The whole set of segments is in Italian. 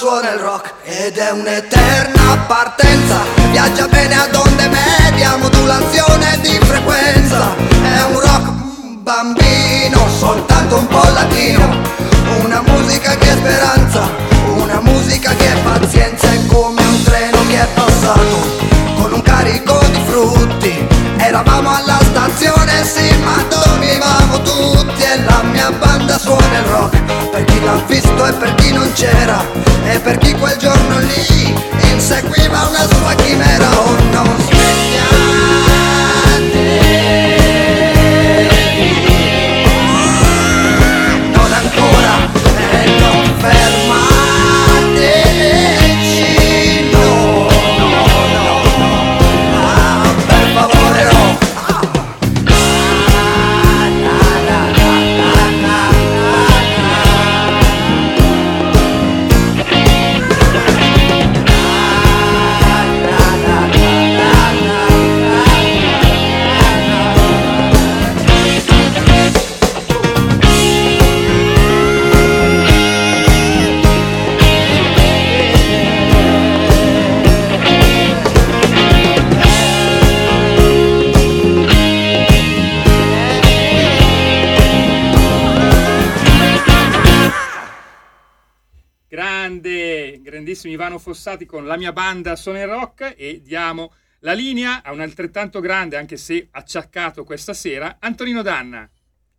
Suona il rock ed è un'eterna partenza. Viaggia bene ad onde medie, a modulazione di frequenza. È un rock bambino, soltanto un po' latino. Una musica che è speranza, una musica che è pazienza. È come un treno che è passato con un carico di frutti. Eravamo alla stazione, sì, ma dormivamo tutti E la mia banda suona il rock. Per chi l'ha visto e per chi non c'era. E per chi quel giorno lì inseguiva una sua chimera Fossati con la mia banda il Rock e diamo la linea a un altrettanto grande, anche se acciaccato questa sera, Antonino Danna.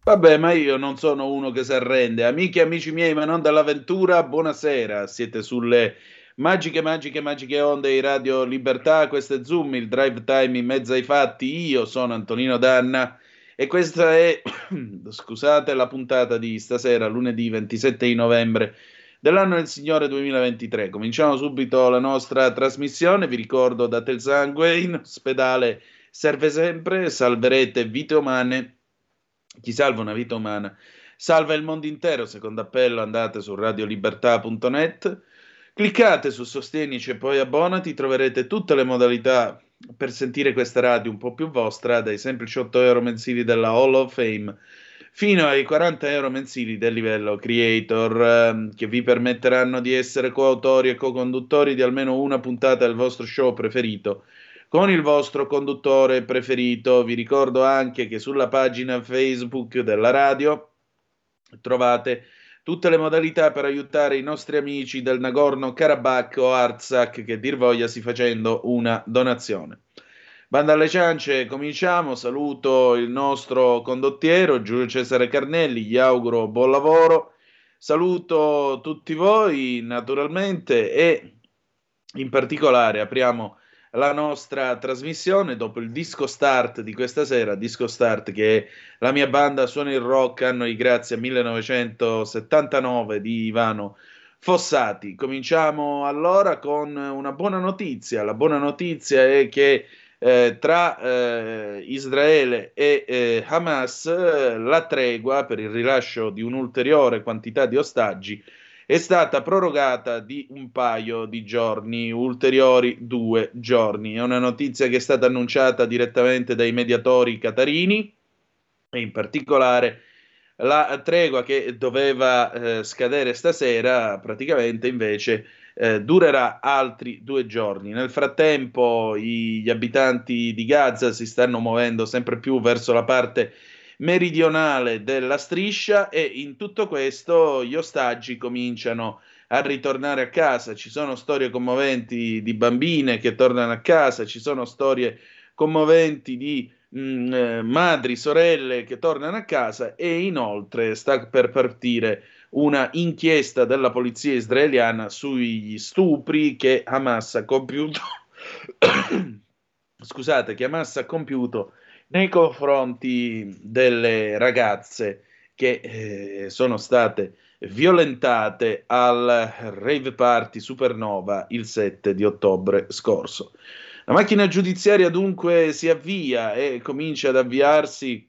Vabbè, ma io non sono uno che si arrende. Amici e amici miei, ma non dall'avventura, buonasera. Siete sulle magiche, magiche, magiche onde di Radio Libertà. Questo è Zoom, il drive time in mezzo ai fatti. Io sono Antonino Danna e questa è, scusate, la puntata di stasera, lunedì 27 di novembre dell'anno del Signore 2023. Cominciamo subito la nostra trasmissione. Vi ricordo, date il sangue, in ospedale serve sempre, salverete vite umane. Chi salva una vita umana Salva il mondo intero, secondo appello andate su radiolibertà.net, cliccate su Sostienici e poi abbonati, troverete tutte le modalità per sentire questa radio un po' più vostra, dai semplici 8 euro mensili della Hall of Fame fino ai 40 euro mensili del livello creator ehm, che vi permetteranno di essere coautori e co-conduttori di almeno una puntata del vostro show preferito con il vostro conduttore preferito. Vi ricordo anche che sulla pagina Facebook della radio trovate tutte le modalità per aiutare i nostri amici del Nagorno-Karabakh o Artsakh che dir voglia si facendo una donazione. Banda alle ciance, cominciamo. Saluto il nostro condottiero Giulio Cesare Carnelli, gli auguro buon lavoro. Saluto tutti voi naturalmente e in particolare apriamo la nostra trasmissione dopo il disco start di questa sera, disco start che è la mia banda Suona il Rock, anno di grazia 1979 di Ivano Fossati. Cominciamo allora con una buona notizia. La buona notizia è che eh, tra eh, Israele e eh, Hamas la tregua per il rilascio di un'ulteriore quantità di ostaggi è stata prorogata di un paio di giorni, ulteriori due giorni. È una notizia che è stata annunciata direttamente dai mediatori catarini e in particolare la tregua che doveva eh, scadere stasera praticamente invece eh, durerà altri due giorni. Nel frattempo gli abitanti di Gaza si stanno muovendo sempre più verso la parte meridionale della striscia e in tutto questo gli ostaggi cominciano a ritornare a casa. Ci sono storie commoventi di bambine che tornano a casa, ci sono storie commoventi di mh, mm, eh, madri, sorelle che tornano a casa e inoltre sta per partire una inchiesta della polizia israeliana sugli stupri che Hamas ha compiuto. Scusate, che Hamas ha compiuto nei confronti delle ragazze che eh, sono state violentate al rave party Supernova il 7 di ottobre scorso. La macchina giudiziaria dunque si avvia e comincia ad avviarsi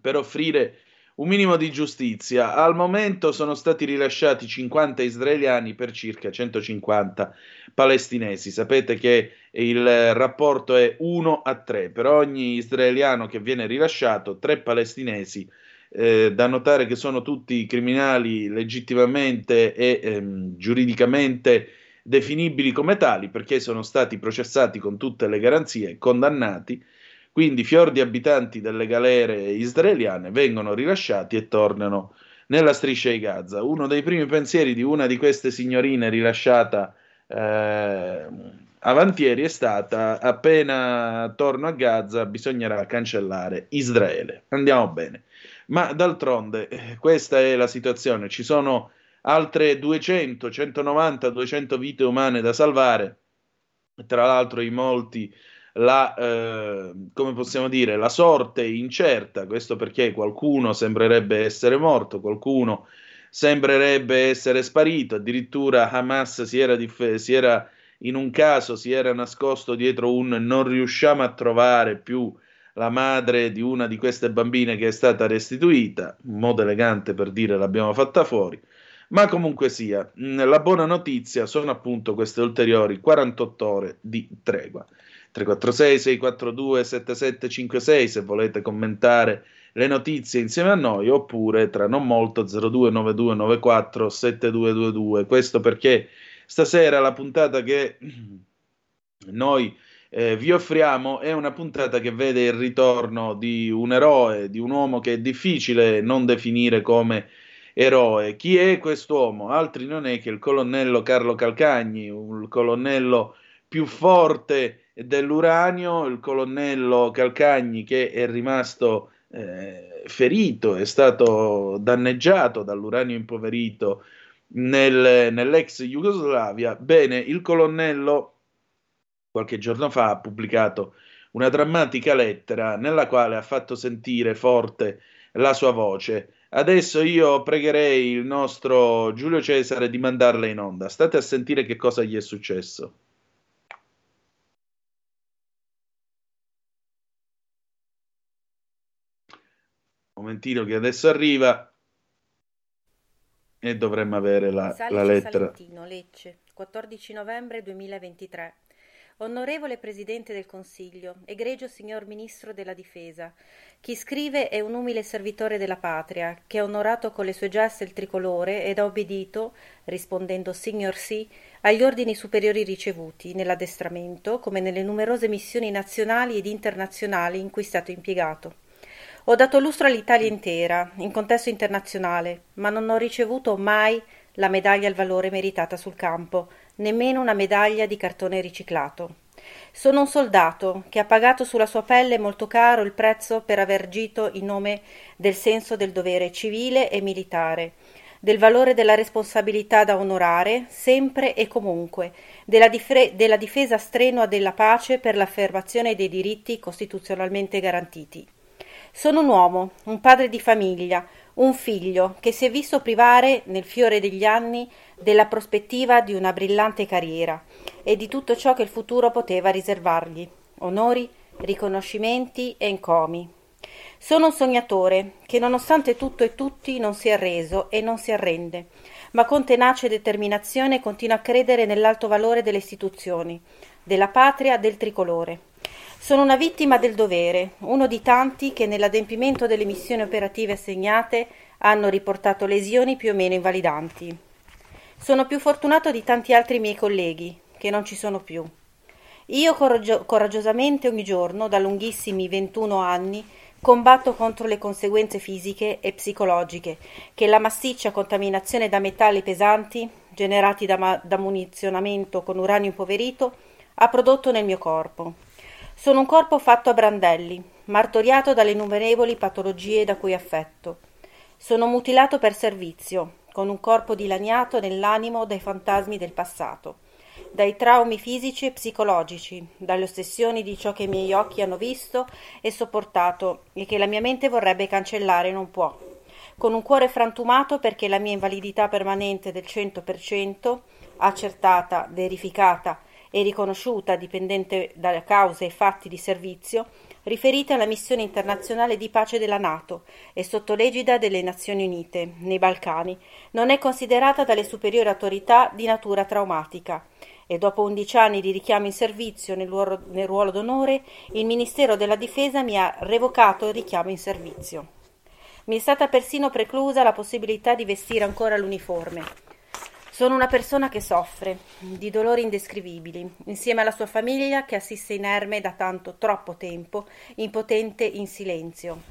per offrire un minimo di giustizia. Al momento sono stati rilasciati 50 israeliani per circa 150 palestinesi. Sapete che il rapporto è 1 a 3. Per ogni israeliano che viene rilasciato, tre palestinesi. Eh, da notare che sono tutti criminali legittimamente e ehm, giuridicamente definibili come tali perché sono stati processati con tutte le garanzie, condannati quindi fior di abitanti delle galere israeliane vengono rilasciati e tornano nella striscia di Gaza. Uno dei primi pensieri di una di queste signorine rilasciata eh, avantieri è stata appena torno a Gaza bisognerà cancellare Israele. Andiamo bene. Ma d'altronde eh, questa è la situazione, ci sono altre 200, 190, 200 vite umane da salvare, tra l'altro i molti la, eh, come possiamo dire, la sorte incerta, questo perché qualcuno sembrerebbe essere morto, qualcuno sembrerebbe essere sparito, addirittura Hamas si era, dif- si era in un caso si era nascosto dietro un non riusciamo a trovare più la madre di una di queste bambine che è stata restituita, un modo elegante per dire l'abbiamo fatta fuori, ma comunque sia, la buona notizia sono appunto queste ulteriori 48 ore di tregua. 346 642 7756 se volete commentare le notizie insieme a noi oppure tra non molto 029294 7222 questo perché stasera la puntata che noi eh, vi offriamo è una puntata che vede il ritorno di un eroe, di un uomo che è difficile non definire come eroe. Chi è quest'uomo? Altri non è che il colonnello Carlo Calcagni, il colonnello più forte dell'uranio, il colonnello Calcagni che è rimasto eh, ferito, è stato danneggiato dall'uranio impoverito nel, nell'ex Jugoslavia. Bene, il colonnello qualche giorno fa ha pubblicato una drammatica lettera nella quale ha fatto sentire forte la sua voce. Adesso io pregherei il nostro Giulio Cesare di mandarla in onda. State a sentire che cosa gli è successo. Momentino che adesso arriva. E dovremmo avere la, Salice la lettera. Salentino, Lecce, 14 novembre 2023. Onorevole Presidente del Consiglio, egregio signor Ministro della Difesa, chi scrive è un umile servitore della patria, che ha onorato con le sue gesta il tricolore ed ha obbedito, rispondendo signor sì, agli ordini superiori ricevuti nell'addestramento come nelle numerose missioni nazionali ed internazionali in cui è stato impiegato. Ho dato lustro all'Italia intera, in contesto internazionale, ma non ho ricevuto mai la medaglia al valore meritata sul campo, nemmeno una medaglia di cartone riciclato. Sono un soldato che ha pagato sulla sua pelle molto caro il prezzo per aver agito in nome del senso del dovere civile e militare, del valore della responsabilità da onorare, sempre e comunque, della, difre- della difesa strenua della pace per l'affermazione dei diritti costituzionalmente garantiti. Sono un uomo, un padre di famiglia, un figlio che si è visto privare nel fiore degli anni della prospettiva di una brillante carriera e di tutto ciò che il futuro poteva riservargli onori, riconoscimenti e encomi. Sono un sognatore che nonostante tutto e tutti non si è arreso e non si arrende, ma con tenace determinazione continua a credere nell'alto valore delle istituzioni, della patria, del tricolore. Sono una vittima del dovere, uno di tanti che nell'adempimento delle missioni operative assegnate hanno riportato lesioni più o meno invalidanti. Sono più fortunato di tanti altri miei colleghi, che non ci sono più. Io coraggio- coraggiosamente ogni giorno, da lunghissimi 21 anni, combatto contro le conseguenze fisiche e psicologiche che la massiccia contaminazione da metalli pesanti, generati da, ma- da munizionamento con uranio impoverito, ha prodotto nel mio corpo. Sono un corpo fatto a brandelli, martoriato dalle innumerevoli patologie da cui affetto. Sono mutilato per servizio, con un corpo dilaniato nell'animo dai fantasmi del passato, dai traumi fisici e psicologici, dalle ossessioni di ciò che i miei occhi hanno visto e sopportato e che la mia mente vorrebbe cancellare e non può. Con un cuore frantumato perché la mia invalidità permanente del 100%, accertata, verificata e riconosciuta dipendente da cause e fatti di servizio, riferite alla missione internazionale di pace della Nato e sotto l'egida delle Nazioni Unite nei Balcani, non è considerata dalle superiori autorità di natura traumatica e dopo undici anni di richiamo in servizio nel ruolo, nel ruolo d'onore, il Ministero della Difesa mi ha revocato il richiamo in servizio. Mi è stata persino preclusa la possibilità di vestire ancora l'uniforme. Sono una persona che soffre di dolori indescrivibili, insieme alla sua famiglia che assiste inerme da tanto, troppo tempo, impotente in silenzio.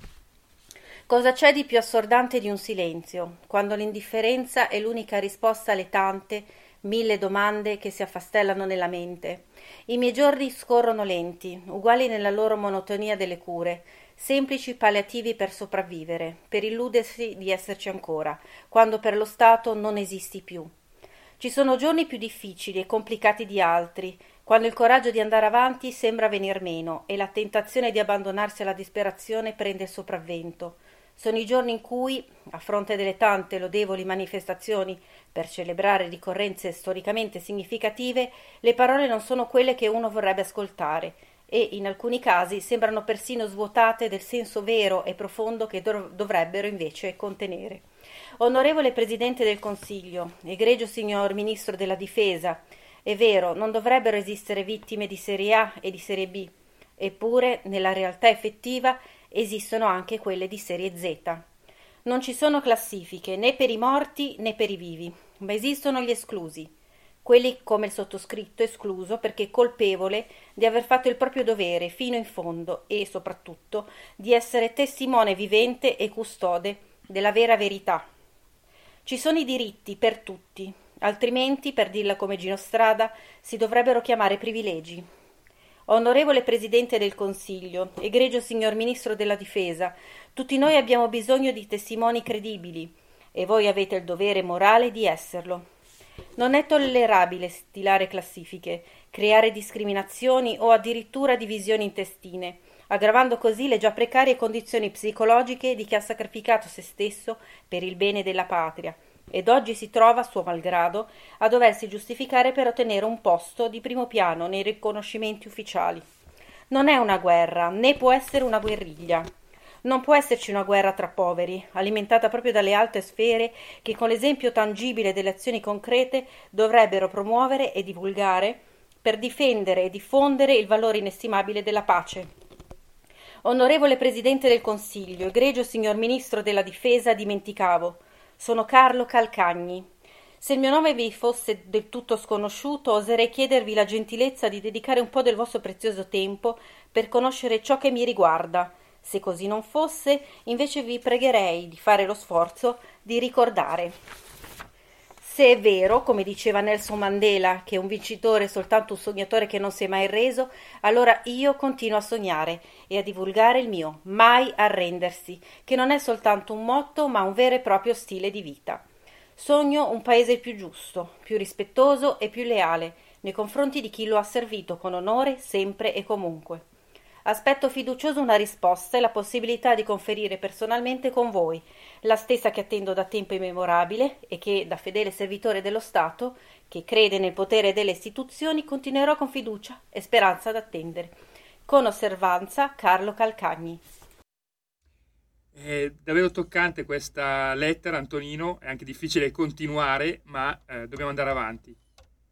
Cosa c'è di più assordante di un silenzio, quando l'indifferenza è l'unica risposta alle tante, mille domande che si affastellano nella mente? I miei giorni scorrono lenti, uguali nella loro monotonia delle cure, semplici palliativi per sopravvivere, per illudersi di esserci ancora, quando per lo Stato non esisti più. Ci sono giorni più difficili e complicati di altri, quando il coraggio di andare avanti sembra venir meno e la tentazione di abbandonarsi alla disperazione prende il sopravvento. Sono i giorni in cui, a fronte delle tante lodevoli manifestazioni per celebrare ricorrenze storicamente significative, le parole non sono quelle che uno vorrebbe ascoltare e, in alcuni casi, sembrano persino svuotate del senso vero e profondo che dov- dovrebbero invece contenere. Onorevole Presidente del Consiglio, egregio signor Ministro della Difesa, è vero, non dovrebbero esistere vittime di serie A e di serie B, eppure nella realtà effettiva esistono anche quelle di serie Z. Non ci sono classifiche né per i morti né per i vivi, ma esistono gli esclusi, quelli come il sottoscritto escluso perché colpevole di aver fatto il proprio dovere fino in fondo e soprattutto di essere testimone vivente e custode della vera verità. Ci sono i diritti per tutti, altrimenti, per dirla come Gino Strada, si dovrebbero chiamare privilegi. Onorevole Presidente del Consiglio, egregio signor Ministro della Difesa, tutti noi abbiamo bisogno di testimoni credibili e voi avete il dovere morale di esserlo. Non è tollerabile stilare classifiche, creare discriminazioni o addirittura divisioni intestine, aggravando così le già precarie condizioni psicologiche di chi ha sacrificato se stesso per il bene della patria ed oggi si trova, suo malgrado, a doversi giustificare per ottenere un posto di primo piano nei riconoscimenti ufficiali. Non è una guerra, né può essere una guerriglia. Non può esserci una guerra tra poveri, alimentata proprio dalle alte sfere che con l'esempio tangibile delle azioni concrete dovrebbero promuovere e divulgare per difendere e diffondere il valore inestimabile della pace. Onorevole Presidente del Consiglio, egregio signor Ministro della Difesa, dimenticavo. Sono Carlo Calcagni. Se il mio nome vi fosse del tutto sconosciuto, oserei chiedervi la gentilezza di dedicare un po' del vostro prezioso tempo per conoscere ciò che mi riguarda se così non fosse, invece vi pregherei di fare lo sforzo di ricordare. Se è vero, come diceva Nelson Mandela, che un vincitore è soltanto un sognatore che non si è mai reso, allora io continuo a sognare e a divulgare il mio mai arrendersi, che non è soltanto un motto, ma un vero e proprio stile di vita. Sogno un paese più giusto, più rispettoso e più leale nei confronti di chi lo ha servito con onore sempre e comunque. Aspetto fiducioso una risposta e la possibilità di conferire personalmente con voi, la stessa che attendo da tempo immemorabile e che, da fedele servitore dello Stato, che crede nel potere delle istituzioni, continuerò con fiducia e speranza ad attendere. Con osservanza, Carlo Calcagni. È davvero toccante questa lettera, Antonino, è anche difficile continuare, ma eh, dobbiamo andare avanti.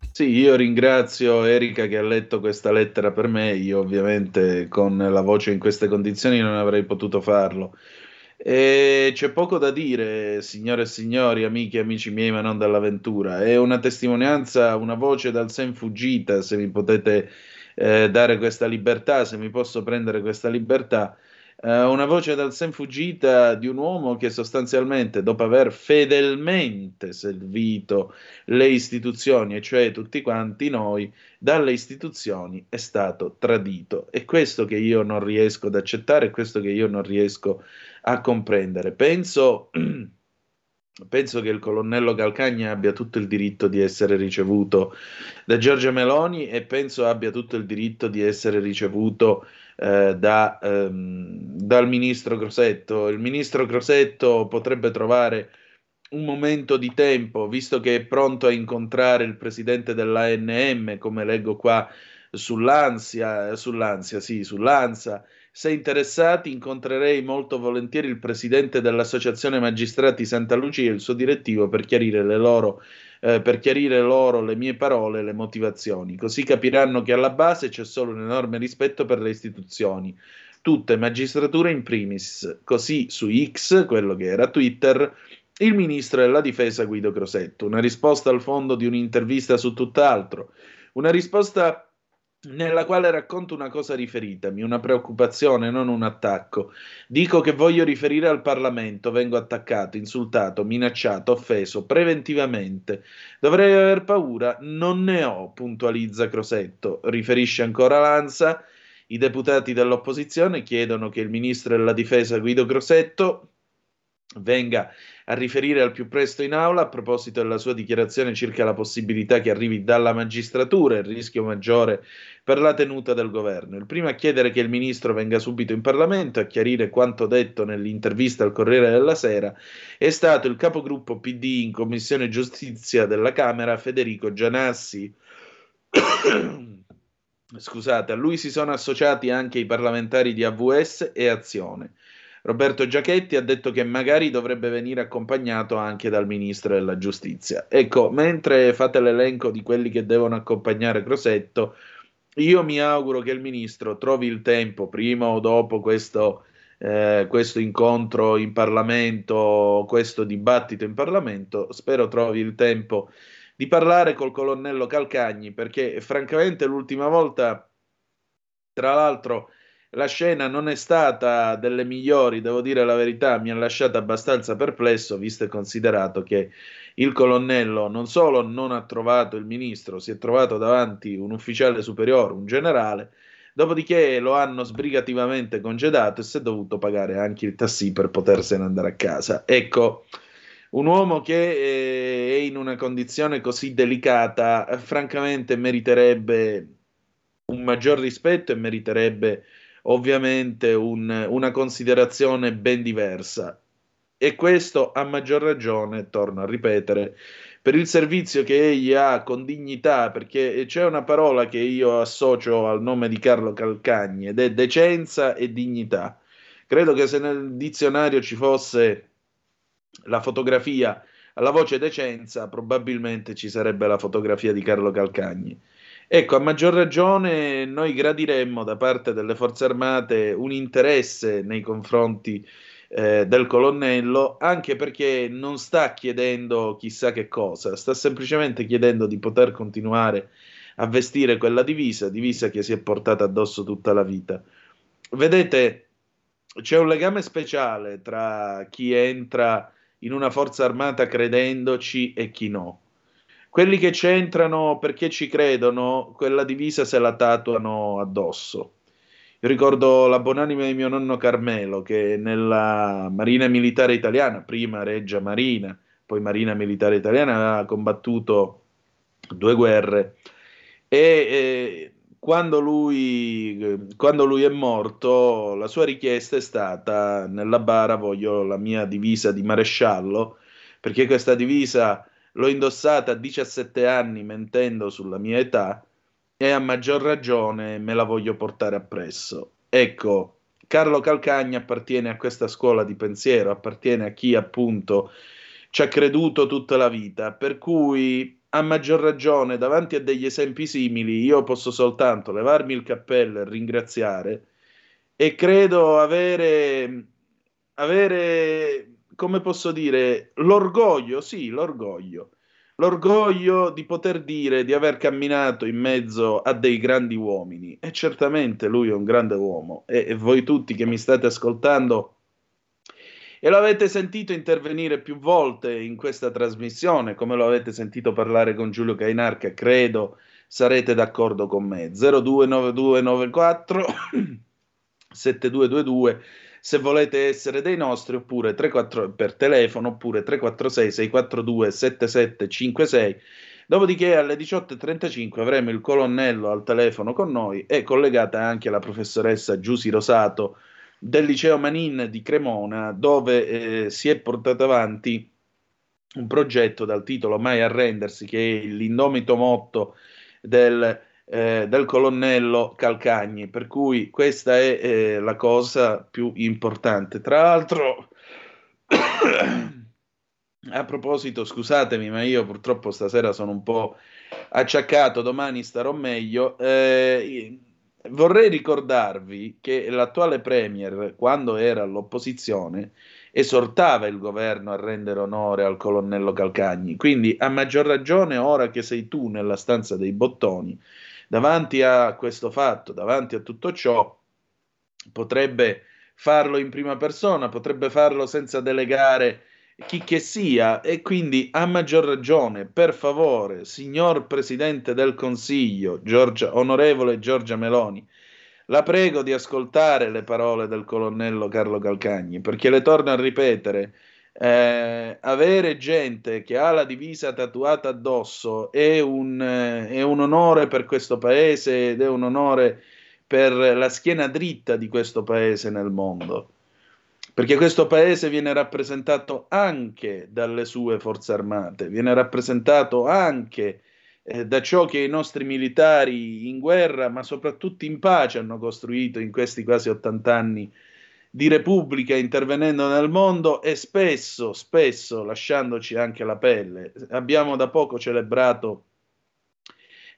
Sì, io ringrazio Erika che ha letto questa lettera per me, io ovviamente con la voce in queste condizioni non avrei potuto farlo. E c'è poco da dire, signore e signori, amiche e amici miei, ma non dall'avventura. È una testimonianza, una voce dal sen fuggita, se mi potete eh, dare questa libertà, se mi posso prendere questa libertà Uh, una voce dal sen fuggita di un uomo che sostanzialmente, dopo aver fedelmente servito le istituzioni, e cioè tutti quanti noi, dalle istituzioni è stato tradito. È questo che io non riesco ad accettare, è questo che io non riesco a comprendere. Penso, penso che il colonnello Calcagna abbia tutto il diritto di essere ricevuto da Giorgia Meloni e penso abbia tutto il diritto di essere ricevuto eh, da, ehm, dal ministro Crosetto. Il ministro Crosetto potrebbe trovare un momento di tempo, visto che è pronto a incontrare il presidente dell'ANM, come leggo qua sull'ansia, sull'ansia, sì, sull'ANSA. Se interessati, incontrerei molto volentieri il presidente dell'Associazione Magistrati Santa Lucia e il suo direttivo per chiarire loro eh, per chiarire loro le mie parole e le motivazioni. Così capiranno che alla base c'è solo un enorme rispetto per le istituzioni, tutte magistrature in primis. Così su X, quello che era Twitter, il ministro della difesa Guido Crosetto. Una risposta al fondo di un'intervista su tutt'altro. Una risposta nella quale racconto una cosa riferitami, una preoccupazione, non un attacco. Dico che voglio riferire al Parlamento, vengo attaccato, insultato, minacciato, offeso, preventivamente. Dovrei aver paura? Non ne ho, puntualizza Crosetto. Riferisce ancora Lanza. I deputati dell'opposizione chiedono che il ministro della difesa Guido Crosetto venga a riferire al più presto in aula a proposito della sua dichiarazione circa la possibilità che arrivi dalla magistratura il rischio maggiore per la tenuta del governo. Il primo a chiedere che il ministro venga subito in Parlamento a chiarire quanto detto nell'intervista al Corriere della Sera è stato il capogruppo PD in Commissione Giustizia della Camera Federico Gianassi. Scusate, a lui si sono associati anche i parlamentari di AVS e Azione. Roberto Giachetti ha detto che magari dovrebbe venire accompagnato anche dal ministro della giustizia. Ecco, mentre fate l'elenco di quelli che devono accompagnare Crosetto, io mi auguro che il ministro trovi il tempo, prima o dopo questo, eh, questo incontro in Parlamento, questo dibattito in Parlamento, spero trovi il tempo di parlare col colonnello Calcagni, perché francamente l'ultima volta, tra l'altro, la scena non è stata delle migliori, devo dire la verità, mi ha lasciato abbastanza perplesso, visto e considerato che il colonnello non solo non ha trovato il ministro, si è trovato davanti un ufficiale superiore, un generale, dopodiché lo hanno sbrigativamente congedato e si è dovuto pagare anche il tassì per potersene andare a casa. Ecco, un uomo che eh, è in una condizione così delicata, eh, francamente meriterebbe un maggior rispetto e meriterebbe ovviamente un, una considerazione ben diversa. E questo a maggior ragione, torno a ripetere, per il servizio che egli ha con dignità, perché c'è una parola che io associo al nome di Carlo Calcagni ed è decenza e dignità. Credo che se nel dizionario ci fosse la fotografia alla voce decenza, probabilmente ci sarebbe la fotografia di Carlo Calcagni. Ecco, a maggior ragione noi gradiremmo da parte delle forze armate un interesse nei confronti eh, del colonnello, anche perché non sta chiedendo chissà che cosa, sta semplicemente chiedendo di poter continuare a vestire quella divisa, divisa che si è portata addosso tutta la vita. Vedete, c'è un legame speciale tra chi entra in una forza armata credendoci e chi no. Quelli che c'entrano perché ci credono, quella divisa se la tatuano addosso. Io ricordo la buonanima di mio nonno Carmelo che nella Marina Militare Italiana, prima Reggia Marina, poi Marina Militare Italiana, aveva combattuto due guerre e eh, quando, lui, quando lui è morto la sua richiesta è stata nella bara voglio la mia divisa di maresciallo perché questa divisa L'ho indossata a 17 anni mentendo sulla mia età e a maggior ragione me la voglio portare appresso. Ecco, Carlo Calcagna appartiene a questa scuola di pensiero, appartiene a chi appunto ci ha creduto tutta la vita, per cui a maggior ragione davanti a degli esempi simili io posso soltanto levarmi il cappello e ringraziare e credo avere, avere come posso dire, l'orgoglio, sì, l'orgoglio. L'orgoglio di poter dire di aver camminato in mezzo a dei grandi uomini. E certamente lui è un grande uomo. E, e voi tutti che mi state ascoltando e lo avete sentito intervenire più volte in questa trasmissione, come lo avete sentito parlare con Giulio Cainarca, credo sarete d'accordo con me. 029294 7222 se volete essere dei nostri, oppure 34, per telefono, oppure 346 642 7756. Dopodiché alle 18.35 avremo il colonnello al telefono con noi e collegata anche la professoressa Giusi Rosato del liceo Manin di Cremona, dove eh, si è portato avanti un progetto dal titolo Mai arrendersi, che è l'indomito motto del eh, del colonnello Calcagni, per cui questa è eh, la cosa più importante. Tra l'altro, a proposito, scusatemi, ma io purtroppo stasera sono un po' acciaccato, domani starò meglio. Eh, vorrei ricordarvi che l'attuale Premier, quando era all'opposizione, esortava il governo a rendere onore al colonnello Calcagni. Quindi, a maggior ragione, ora che sei tu nella stanza dei bottoni, davanti a questo fatto, davanti a tutto ciò, potrebbe farlo in prima persona, potrebbe farlo senza delegare chi che sia. E quindi a maggior ragione, per favore, signor Presidente del Consiglio, Giorgia, onorevole Giorgia Meloni, la prego di ascoltare le parole del colonnello Carlo Calcagni, perché le torno a ripetere, eh, avere gente che ha la divisa tatuata addosso è un, eh, è un onore per questo paese ed è un onore per la schiena dritta di questo paese nel mondo. Perché questo paese viene rappresentato anche dalle sue forze armate, viene rappresentato anche eh, da ciò che i nostri militari in guerra, ma soprattutto in pace, hanno costruito in questi quasi 80 anni di Repubblica intervenendo nel mondo e spesso, spesso lasciandoci anche la pelle. Abbiamo da poco celebrato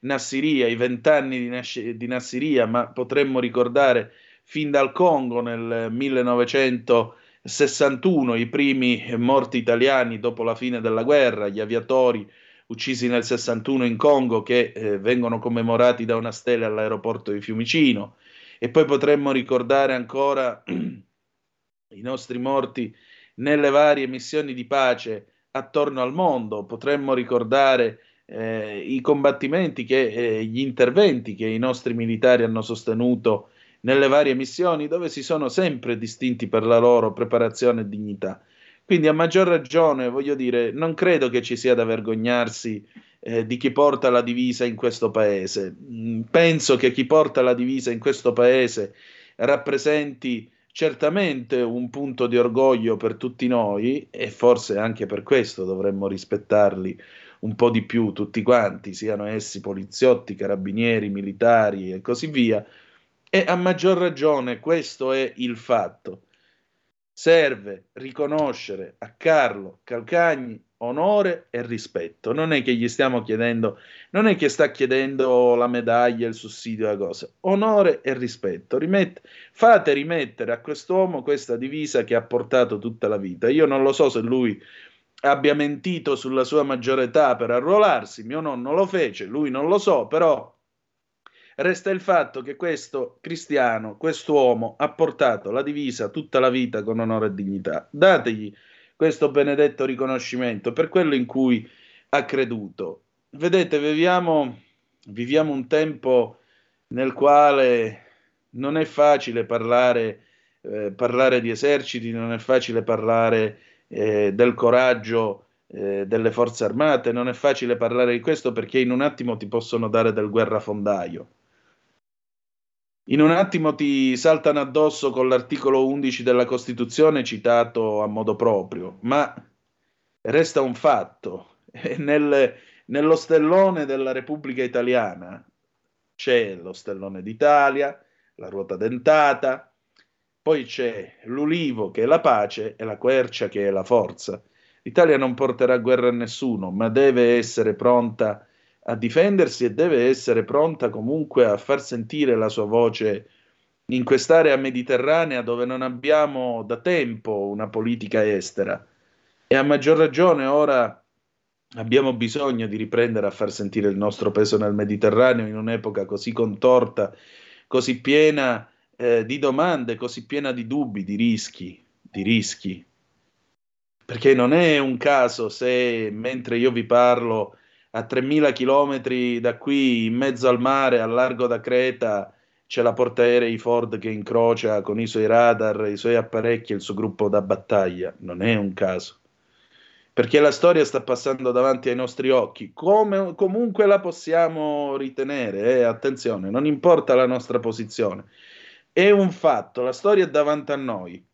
Nassiria, i vent'anni di, Nas- di Nassiria, ma potremmo ricordare fin dal Congo nel 1961 i primi morti italiani dopo la fine della guerra, gli aviatori uccisi nel 61 in Congo che eh, vengono commemorati da una stella all'aeroporto di Fiumicino e poi potremmo ricordare ancora i nostri morti nelle varie missioni di pace attorno al mondo, potremmo ricordare eh, i combattimenti, che, eh, gli interventi che i nostri militari hanno sostenuto nelle varie missioni, dove si sono sempre distinti per la loro preparazione e dignità. Quindi a maggior ragione, voglio dire, non credo che ci sia da vergognarsi eh, di chi porta la divisa in questo paese. Mm, penso che chi porta la divisa in questo paese rappresenti certamente un punto di orgoglio per tutti noi e forse anche per questo dovremmo rispettarli un po' di più tutti quanti, siano essi poliziotti, carabinieri, militari e così via. E a maggior ragione questo è il fatto. serve riconoscere a Carlo Calcagni onore e rispetto. Non è che gli stiamo chiedendo, non è che sta chiedendo la medaglia, il sussidio, la cosa. Onore e rispetto. Rimette, fate rimettere a quest'uomo questa divisa che ha portato tutta la vita. Io non lo so se lui abbia mentito sulla sua maggiore età per arruolarsi, mio nonno lo fece, lui non lo so, però resta il fatto che questo cristiano, quest'uomo ha portato la divisa tutta la vita con onore e dignità. Dategli questo benedetto riconoscimento per quello in cui ha creduto. Vedete, viviamo, viviamo un tempo nel quale non è facile parlare, eh, parlare di eserciti, non è facile parlare eh, del coraggio eh, delle forze armate, non è facile parlare di questo perché in un attimo ti possono dare del guerrafondaio. In un attimo ti saltano addosso con l'articolo 11 della Costituzione citato a modo proprio, ma resta un fatto. Nel, nello stellone della Repubblica Italiana c'è lo stellone d'Italia, la ruota dentata, poi c'è l'ulivo che è la pace e la quercia che è la forza. L'Italia non porterà guerra a nessuno, ma deve essere pronta a difendersi e deve essere pronta comunque a far sentire la sua voce in quest'area mediterranea dove non abbiamo da tempo una politica estera e a maggior ragione ora abbiamo bisogno di riprendere a far sentire il nostro peso nel Mediterraneo in un'epoca così contorta, così piena eh, di domande, così piena di dubbi, di rischi, di rischi. Perché non è un caso se mentre io vi parlo a 3000 km da qui, in mezzo al mare, al largo da Creta, c'è la portaerei Ford che incrocia con i suoi radar, i suoi apparecchi e il suo gruppo da battaglia. Non è un caso. Perché la storia sta passando davanti ai nostri occhi, come comunque la possiamo ritenere, eh? attenzione, non importa la nostra posizione. È un fatto, la storia è davanti a noi.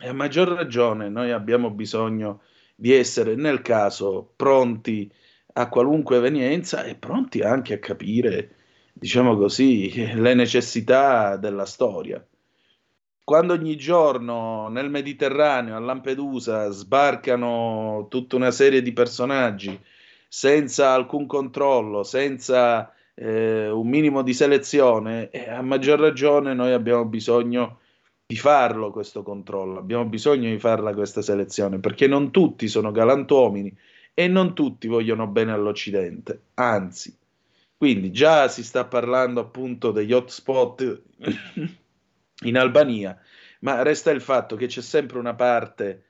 E a maggior ragione noi abbiamo bisogno di essere, nel caso, pronti a qualunque evenienza e pronti anche a capire, diciamo così, le necessità della storia. Quando ogni giorno nel Mediterraneo, a Lampedusa, sbarcano tutta una serie di personaggi senza alcun controllo, senza eh, un minimo di selezione, a maggior ragione noi abbiamo bisogno di farlo questo controllo, abbiamo bisogno di farla questa selezione, perché non tutti sono galantuomini, e non tutti vogliono bene all'Occidente, anzi. Quindi già si sta parlando appunto degli hotspot in Albania, ma resta il fatto che c'è sempre una parte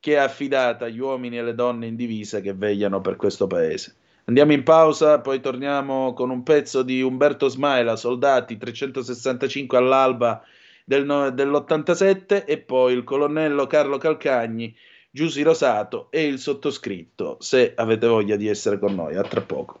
che è affidata agli uomini e alle donne in divisa che vegliano per questo paese. Andiamo in pausa, poi torniamo con un pezzo di Umberto Smaila, Soldati 365 all'alba del, dell'87 e poi il colonnello Carlo Calcagni Giusy Rosato e il sottoscritto, se avete voglia di essere con noi. A tra poco.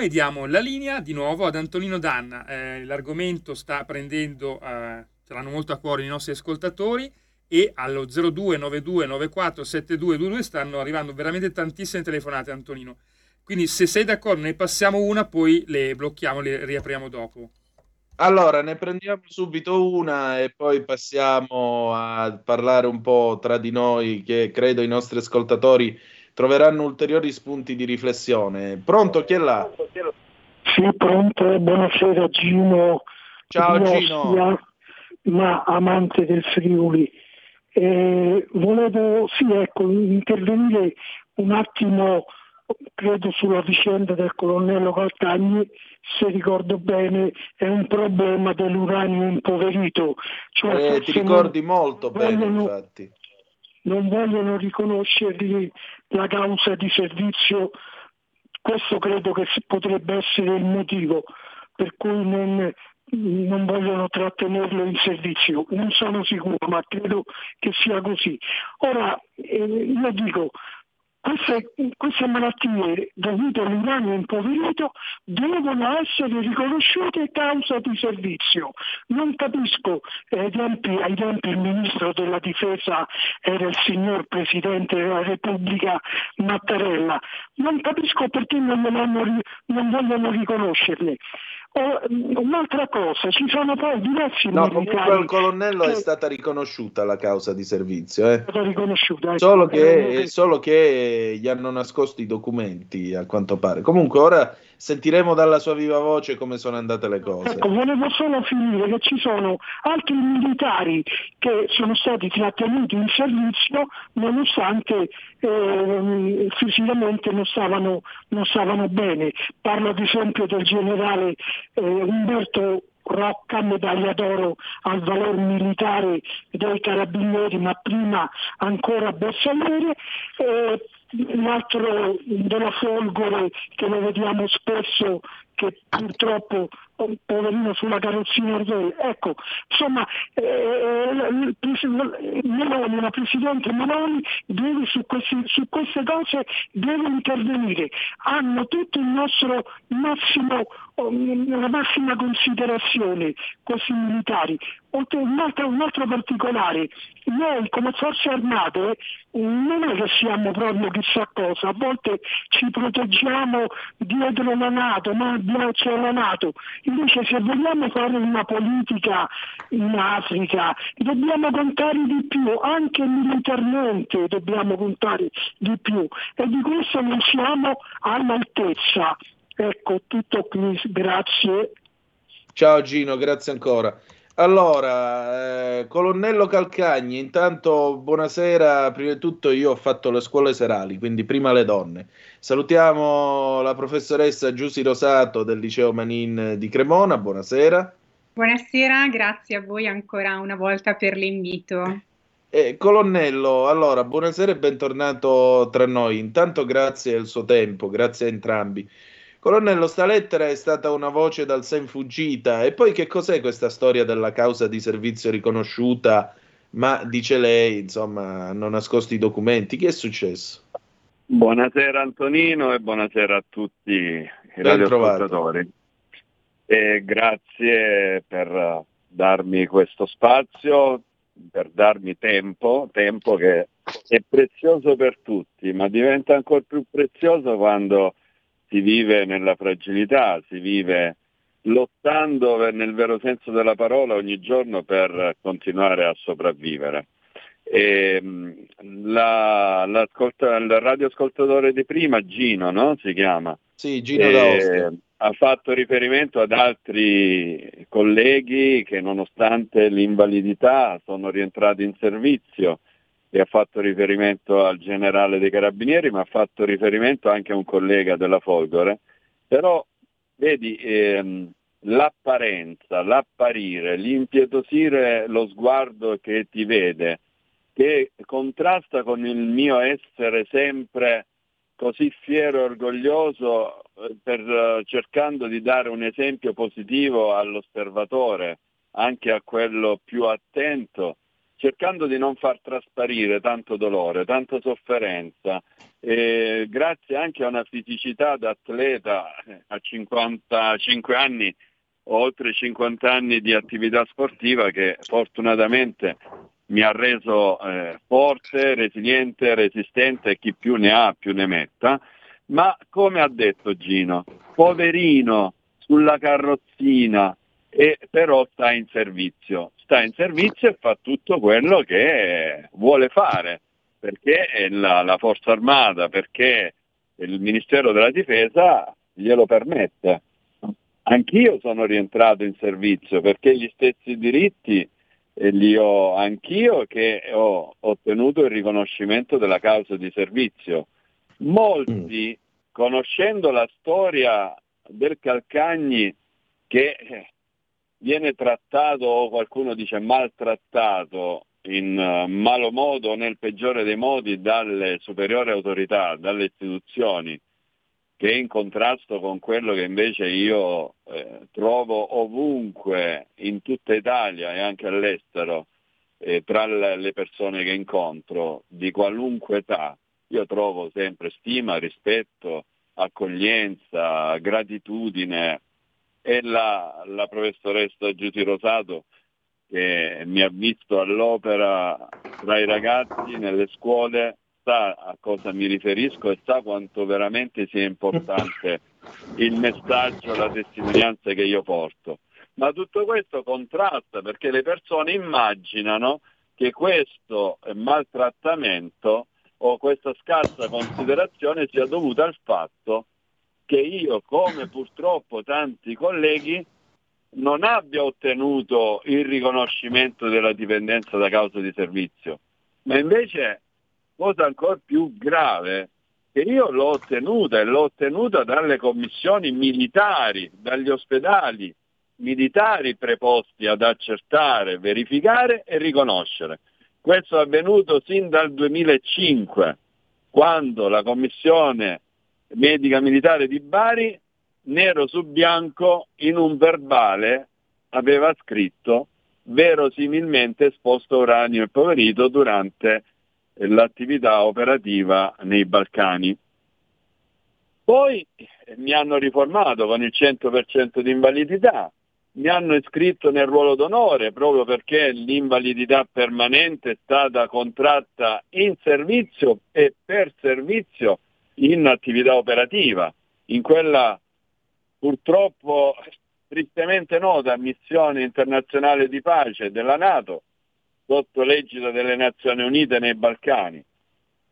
E diamo la linea di nuovo ad Antonino Danna. Eh, l'argomento sta prendendo, eh, ce l'hanno molto a cuore i nostri ascoltatori e allo 0292947222 stanno arrivando veramente tantissime telefonate Antonino. Quindi se sei d'accordo ne passiamo una, poi le blocchiamo, le riapriamo dopo. Allora, ne prendiamo subito una e poi passiamo a parlare un po' tra di noi, che credo i nostri ascoltatori troveranno ulteriori spunti di riflessione. Pronto, chi è là? Sì, pronto, buonasera Gino. Ciao Gino. Ma amante del Friuli. Eh, volevo, sì, ecco, intervenire un attimo, credo, sulla vicenda del colonnello Calcagni, se ricordo bene, è un problema dell'uranio impoverito. Cioè, eh, ti ricordi molto bene, infatti non vogliono riconoscergli la causa di servizio, questo credo che potrebbe essere il motivo per cui non, non vogliono trattenerlo in servizio. Non sono sicuro, ma credo che sia così. Ora, eh, io dico, queste, queste, malattie dovute all'uranio impoverito devono essere riconosciute causa di servizio. Non capisco, ai tempi, ai tempi il ministro della difesa era il signor Presidente della Repubblica Mattarella, non capisco perché non, non vogliono riconoscerle. Oh, un'altra cosa, ci sono poi diversi no, militari... comunque al colonnello che... è stata riconosciuta la causa di servizio. Eh? È stata riconosciuta. Eh. Solo, che, solo che gli hanno nascosto i documenti, a quanto pare. Comunque ora sentiremo dalla sua viva voce come sono andate le cose. Ecco, volevo solo finire che ci sono altri militari che sono stati trattenuti in servizio nonostante eh, fisicamente non stavano, non stavano, bene. Parlo ad esempio del generale eh, Umberto Rocca, medaglia d'oro al valore militare dei carabinieri, ma prima ancora bersagliere. Eh, l'altro della Folgore che lo vediamo spesso che purtroppo poverino sulla carrozzina Ardori. Ecco, insomma, eh, eh Meloni, la Presidente Meloni deve su, questi, su, queste cose deve intervenire. Hanno tutto il nostro massimo, la massima considerazione questi militari. Un altro, un altro particolare, noi come forze armate non è che siamo proprio chissà cosa, a volte ci proteggiamo dietro la Nato, ma c'è la Nato, Invece se vogliamo fare una politica in Africa dobbiamo contare di più, anche militarmente dobbiamo contare di più e di questo non siamo all'altezza. Ecco, tutto qui, grazie. Ciao Gino, grazie ancora. Allora, eh, colonnello Calcagni, intanto buonasera, prima di tutto io ho fatto le scuole serali, quindi prima le donne. Salutiamo la professoressa Giussi Rosato del liceo Manin di Cremona, buonasera. Buonasera, grazie a voi ancora una volta per l'invito. Eh, colonnello, allora, buonasera e bentornato tra noi. Intanto grazie al suo tempo, grazie a entrambi. Colonnello, sta lettera è stata una voce dal sen fuggita. E poi che cos'è questa storia della causa di servizio riconosciuta? Ma dice lei, insomma, hanno nascosto i documenti. Che è successo? Buonasera Antonino e buonasera a tutti i radioascoltatori. E grazie per darmi questo spazio, per darmi tempo, tempo che è prezioso per tutti, ma diventa ancora più prezioso quando si vive nella fragilità, si vive lottando nel vero senso della parola ogni giorno per continuare a sopravvivere. E, la, il radioascoltatore di prima, Gino, no? si chiama? Sì, Gino e, Ha fatto riferimento ad altri colleghi che nonostante l'invalidità sono rientrati in servizio e ha fatto riferimento al generale dei carabinieri, ma ha fatto riferimento anche a un collega della Folgore. Però, vedi, ehm, l'apparenza, l'apparire, l'impietosire lo sguardo che ti vede, che contrasta con il mio essere sempre così fiero e orgoglioso eh, per, uh, cercando di dare un esempio positivo all'osservatore, anche a quello più attento, cercando di non far trasparire tanto dolore, tanta sofferenza, e grazie anche a una fisicità d'atleta eh, a 55 anni, oltre 50 anni di attività sportiva che fortunatamente mi ha reso eh, forte, resiliente, resistente chi più ne ha più ne metta, ma come ha detto Gino, poverino sulla carrozzina e però sta in servizio, sta in servizio e fa tutto quello che vuole fare, perché la, la Forza Armata, perché il Ministero della Difesa glielo permette. Anch'io sono rientrato in servizio perché gli stessi diritti e li ho anch'io che ho ottenuto il riconoscimento della causa di servizio. Molti, mm. conoscendo la storia del Calcagni che viene trattato o qualcuno dice maltrattato in uh, malo modo o nel peggiore dei modi dalle superiori autorità, dalle istituzioni, che è in contrasto con quello che invece io eh, trovo ovunque in tutta Italia e anche all'estero eh, tra le persone che incontro di qualunque età. Io trovo sempre stima, rispetto, accoglienza, gratitudine e la, la professoressa Giuti Rosato che mi ha visto all'opera tra i ragazzi nelle scuole sa a cosa mi riferisco e sa quanto veramente sia importante il messaggio, la testimonianza che io porto. Ma tutto questo contrasta perché le persone immaginano che questo maltrattamento o questa scarsa considerazione sia dovuta al fatto che io, come purtroppo tanti colleghi, non abbia ottenuto il riconoscimento della dipendenza da causa di servizio, ma invece cosa ancora più grave, che io l'ho ottenuta e l'ho ottenuta dalle commissioni militari, dagli ospedali militari preposti ad accertare, verificare e riconoscere. Questo è avvenuto sin dal 2005, quando la commissione medica militare di Bari, nero su bianco, in un verbale aveva scritto verosimilmente esposto uranio e poverito durante l'attività operativa nei Balcani. Poi mi hanno riformato con il 100% di invalidità, mi hanno iscritto nel ruolo d'onore proprio perché l'invalidità permanente è stata contratta in servizio e per servizio in attività operativa, in quella purtroppo tristemente nota missione internazionale di pace della Nato, sotto l'egida delle Nazioni Unite nei Balcani.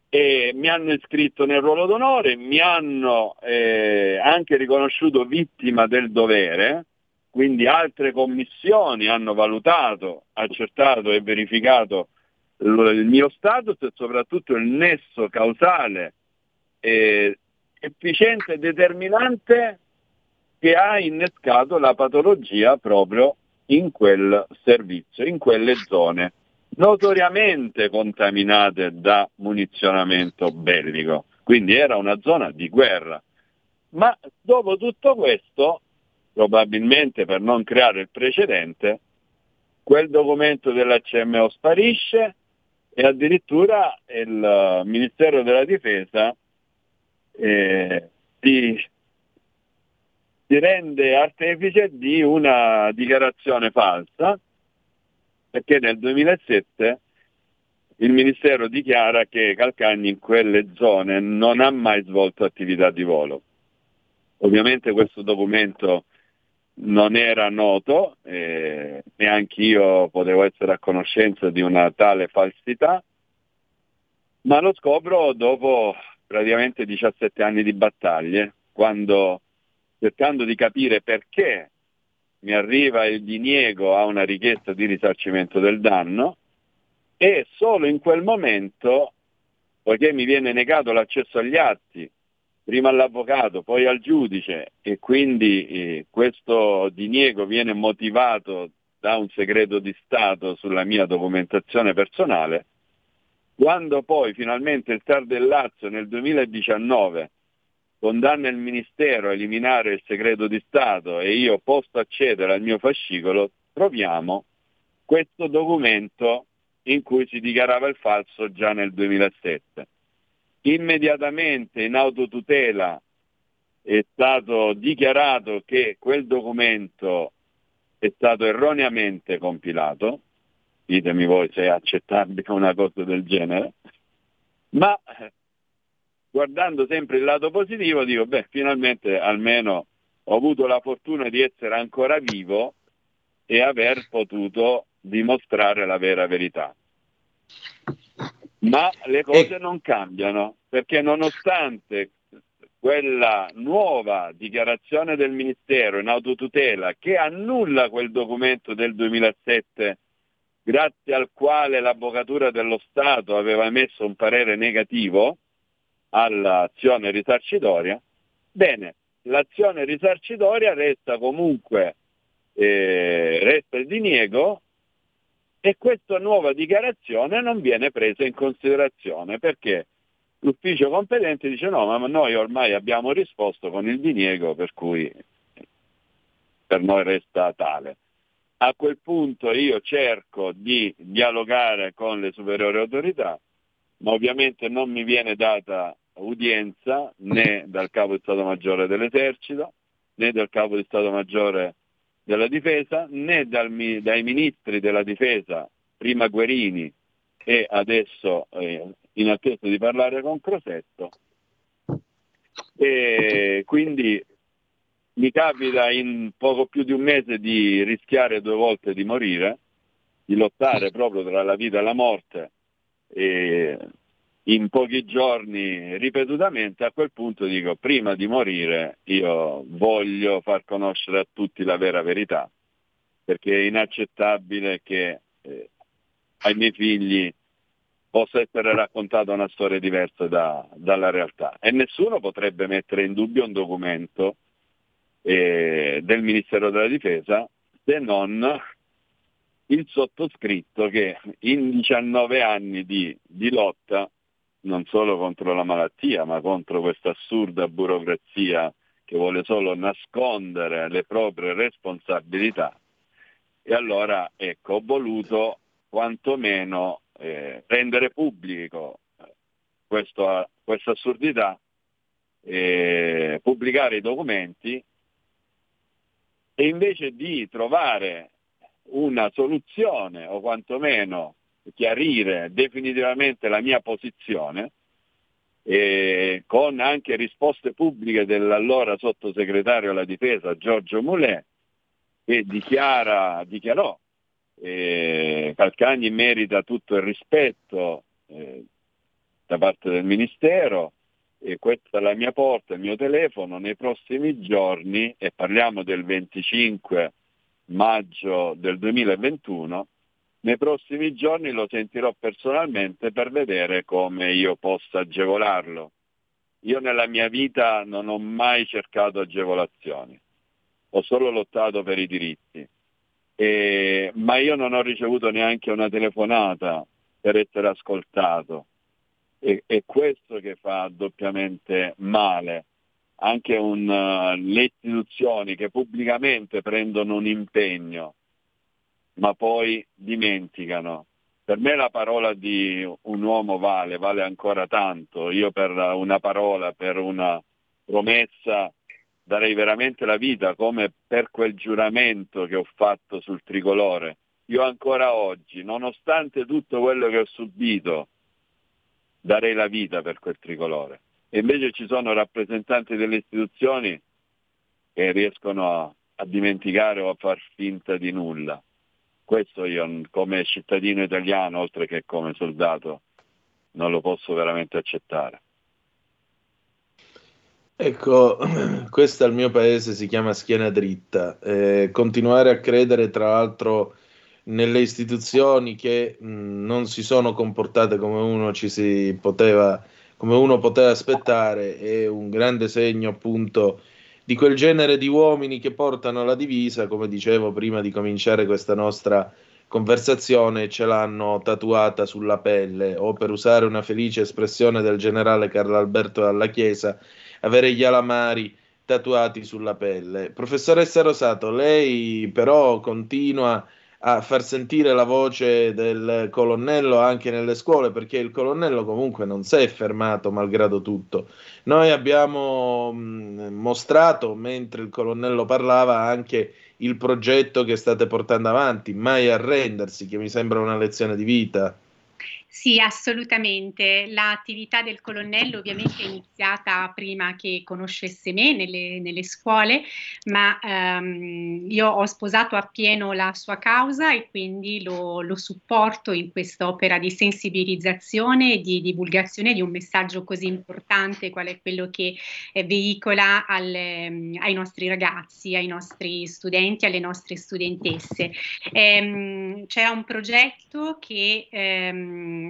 E mi hanno iscritto nel ruolo d'onore, mi hanno eh, anche riconosciuto vittima del dovere, quindi altre commissioni hanno valutato, accertato e verificato il mio status e soprattutto il nesso causale eh, efficiente e determinante che ha innescato la patologia proprio in quel servizio, in quelle zone notoriamente contaminate da munizionamento bellico, quindi era una zona di guerra. Ma dopo tutto questo, probabilmente per non creare il precedente, quel documento della CMO sparisce e addirittura il Ministero della Difesa eh, si, si rende artefice di una dichiarazione falsa perché nel 2007 il Ministero dichiara che Calcagni in quelle zone non ha mai svolto attività di volo. Ovviamente questo documento non era noto, eh, neanche io potevo essere a conoscenza di una tale falsità, ma lo scopro dopo praticamente 17 anni di battaglie, quando cercando di capire perché mi arriva il diniego a una richiesta di risarcimento del danno e solo in quel momento, poiché mi viene negato l'accesso agli atti prima all'avvocato, poi al giudice e quindi eh, questo diniego viene motivato da un segreto di Stato sulla mia documentazione personale, quando poi finalmente il TAR del Lazio nel 2019 condanna il Ministero a eliminare il segreto di Stato e io posso accedere al mio fascicolo, troviamo questo documento in cui si dichiarava il falso già nel 2007. Immediatamente in autotutela è stato dichiarato che quel documento è stato erroneamente compilato, ditemi voi se è accettabile una cosa del genere, ma guardando sempre il lato positivo dico, beh, finalmente almeno ho avuto la fortuna di essere ancora vivo e aver potuto dimostrare la vera verità. Ma le cose non cambiano, perché nonostante quella nuova dichiarazione del Ministero in autotutela che annulla quel documento del 2007 grazie al quale l'Avvocatura dello Stato aveva emesso un parere negativo all'azione risarcitoria, bene, l'azione risarcitoria resta comunque, eh, resta il diniego e questa nuova dichiarazione non viene presa in considerazione perché l'ufficio competente dice no, ma noi ormai abbiamo risposto con il diniego per cui per noi resta tale. A quel punto io cerco di dialogare con le superiori autorità, ma ovviamente non mi viene data udienza né dal capo di Stato Maggiore dell'Esercito, né dal capo di Stato Maggiore della Difesa, né dal, dai ministri della Difesa, prima Guerini e adesso eh, in attesa di parlare con Crosetto. E quindi mi capita in poco più di un mese di rischiare due volte di morire, di lottare proprio tra la vita e la morte e in pochi giorni ripetutamente, a quel punto dico prima di morire io voglio far conoscere a tutti la vera verità, perché è inaccettabile che eh, ai miei figli possa essere raccontata una storia diversa da, dalla realtà. E nessuno potrebbe mettere in dubbio un documento eh, del Ministero della Difesa se non il sottoscritto che in 19 anni di, di lotta non solo contro la malattia, ma contro questa assurda burocrazia che vuole solo nascondere le proprie responsabilità. E allora ecco, ho voluto quantomeno eh, rendere pubblico questa assurdità, eh, pubblicare i documenti e invece di trovare una soluzione o quantomeno chiarire definitivamente la mia posizione, con anche risposte pubbliche dell'allora sottosegretario alla difesa Giorgio Moulet, che dichiara, dichiarò eh, Calcagni merita tutto il rispetto eh, da parte del Ministero e questa è la mia porta, il mio telefono, nei prossimi giorni, e parliamo del 25 maggio del 2021, nei prossimi giorni lo sentirò personalmente per vedere come io possa agevolarlo. Io nella mia vita non ho mai cercato agevolazioni, ho solo lottato per i diritti, e, ma io non ho ricevuto neanche una telefonata per essere ascoltato. E, è questo che fa doppiamente male. Anche un, uh, le istituzioni che pubblicamente prendono un impegno ma poi dimenticano. Per me la parola di un uomo vale, vale ancora tanto. Io per una parola, per una promessa darei veramente la vita come per quel giuramento che ho fatto sul tricolore. Io ancora oggi, nonostante tutto quello che ho subito, darei la vita per quel tricolore. E invece ci sono rappresentanti delle istituzioni che riescono a, a dimenticare o a far finta di nulla. Questo io come cittadino italiano, oltre che come soldato, non lo posso veramente accettare. Ecco, questo al mio paese si chiama schiena dritta. Eh, continuare a credere, tra l'altro, nelle istituzioni che mh, non si sono comportate come uno ci si poteva come uno poteva aspettare, è un grande segno appunto di quel genere di uomini che portano la divisa, come dicevo prima di cominciare questa nostra conversazione, ce l'hanno tatuata sulla pelle, o per usare una felice espressione del generale Carlo Alberto dalla Chiesa, avere gli alamari tatuati sulla pelle. Professoressa Rosato, lei però continua a far sentire la voce del colonnello anche nelle scuole, perché il colonnello comunque non si è fermato malgrado tutto. Noi abbiamo mh, mostrato, mentre il colonnello parlava, anche il progetto che state portando avanti, mai arrendersi, che mi sembra una lezione di vita. Sì, assolutamente. L'attività del colonnello ovviamente è iniziata prima che conoscesse me nelle, nelle scuole, ma ehm, io ho sposato appieno la sua causa e quindi lo, lo supporto in quest'opera di sensibilizzazione e di divulgazione di un messaggio così importante qual è quello che eh, veicola alle, ai nostri ragazzi, ai nostri studenti, alle nostre studentesse. Ehm, c'era un progetto che ehm,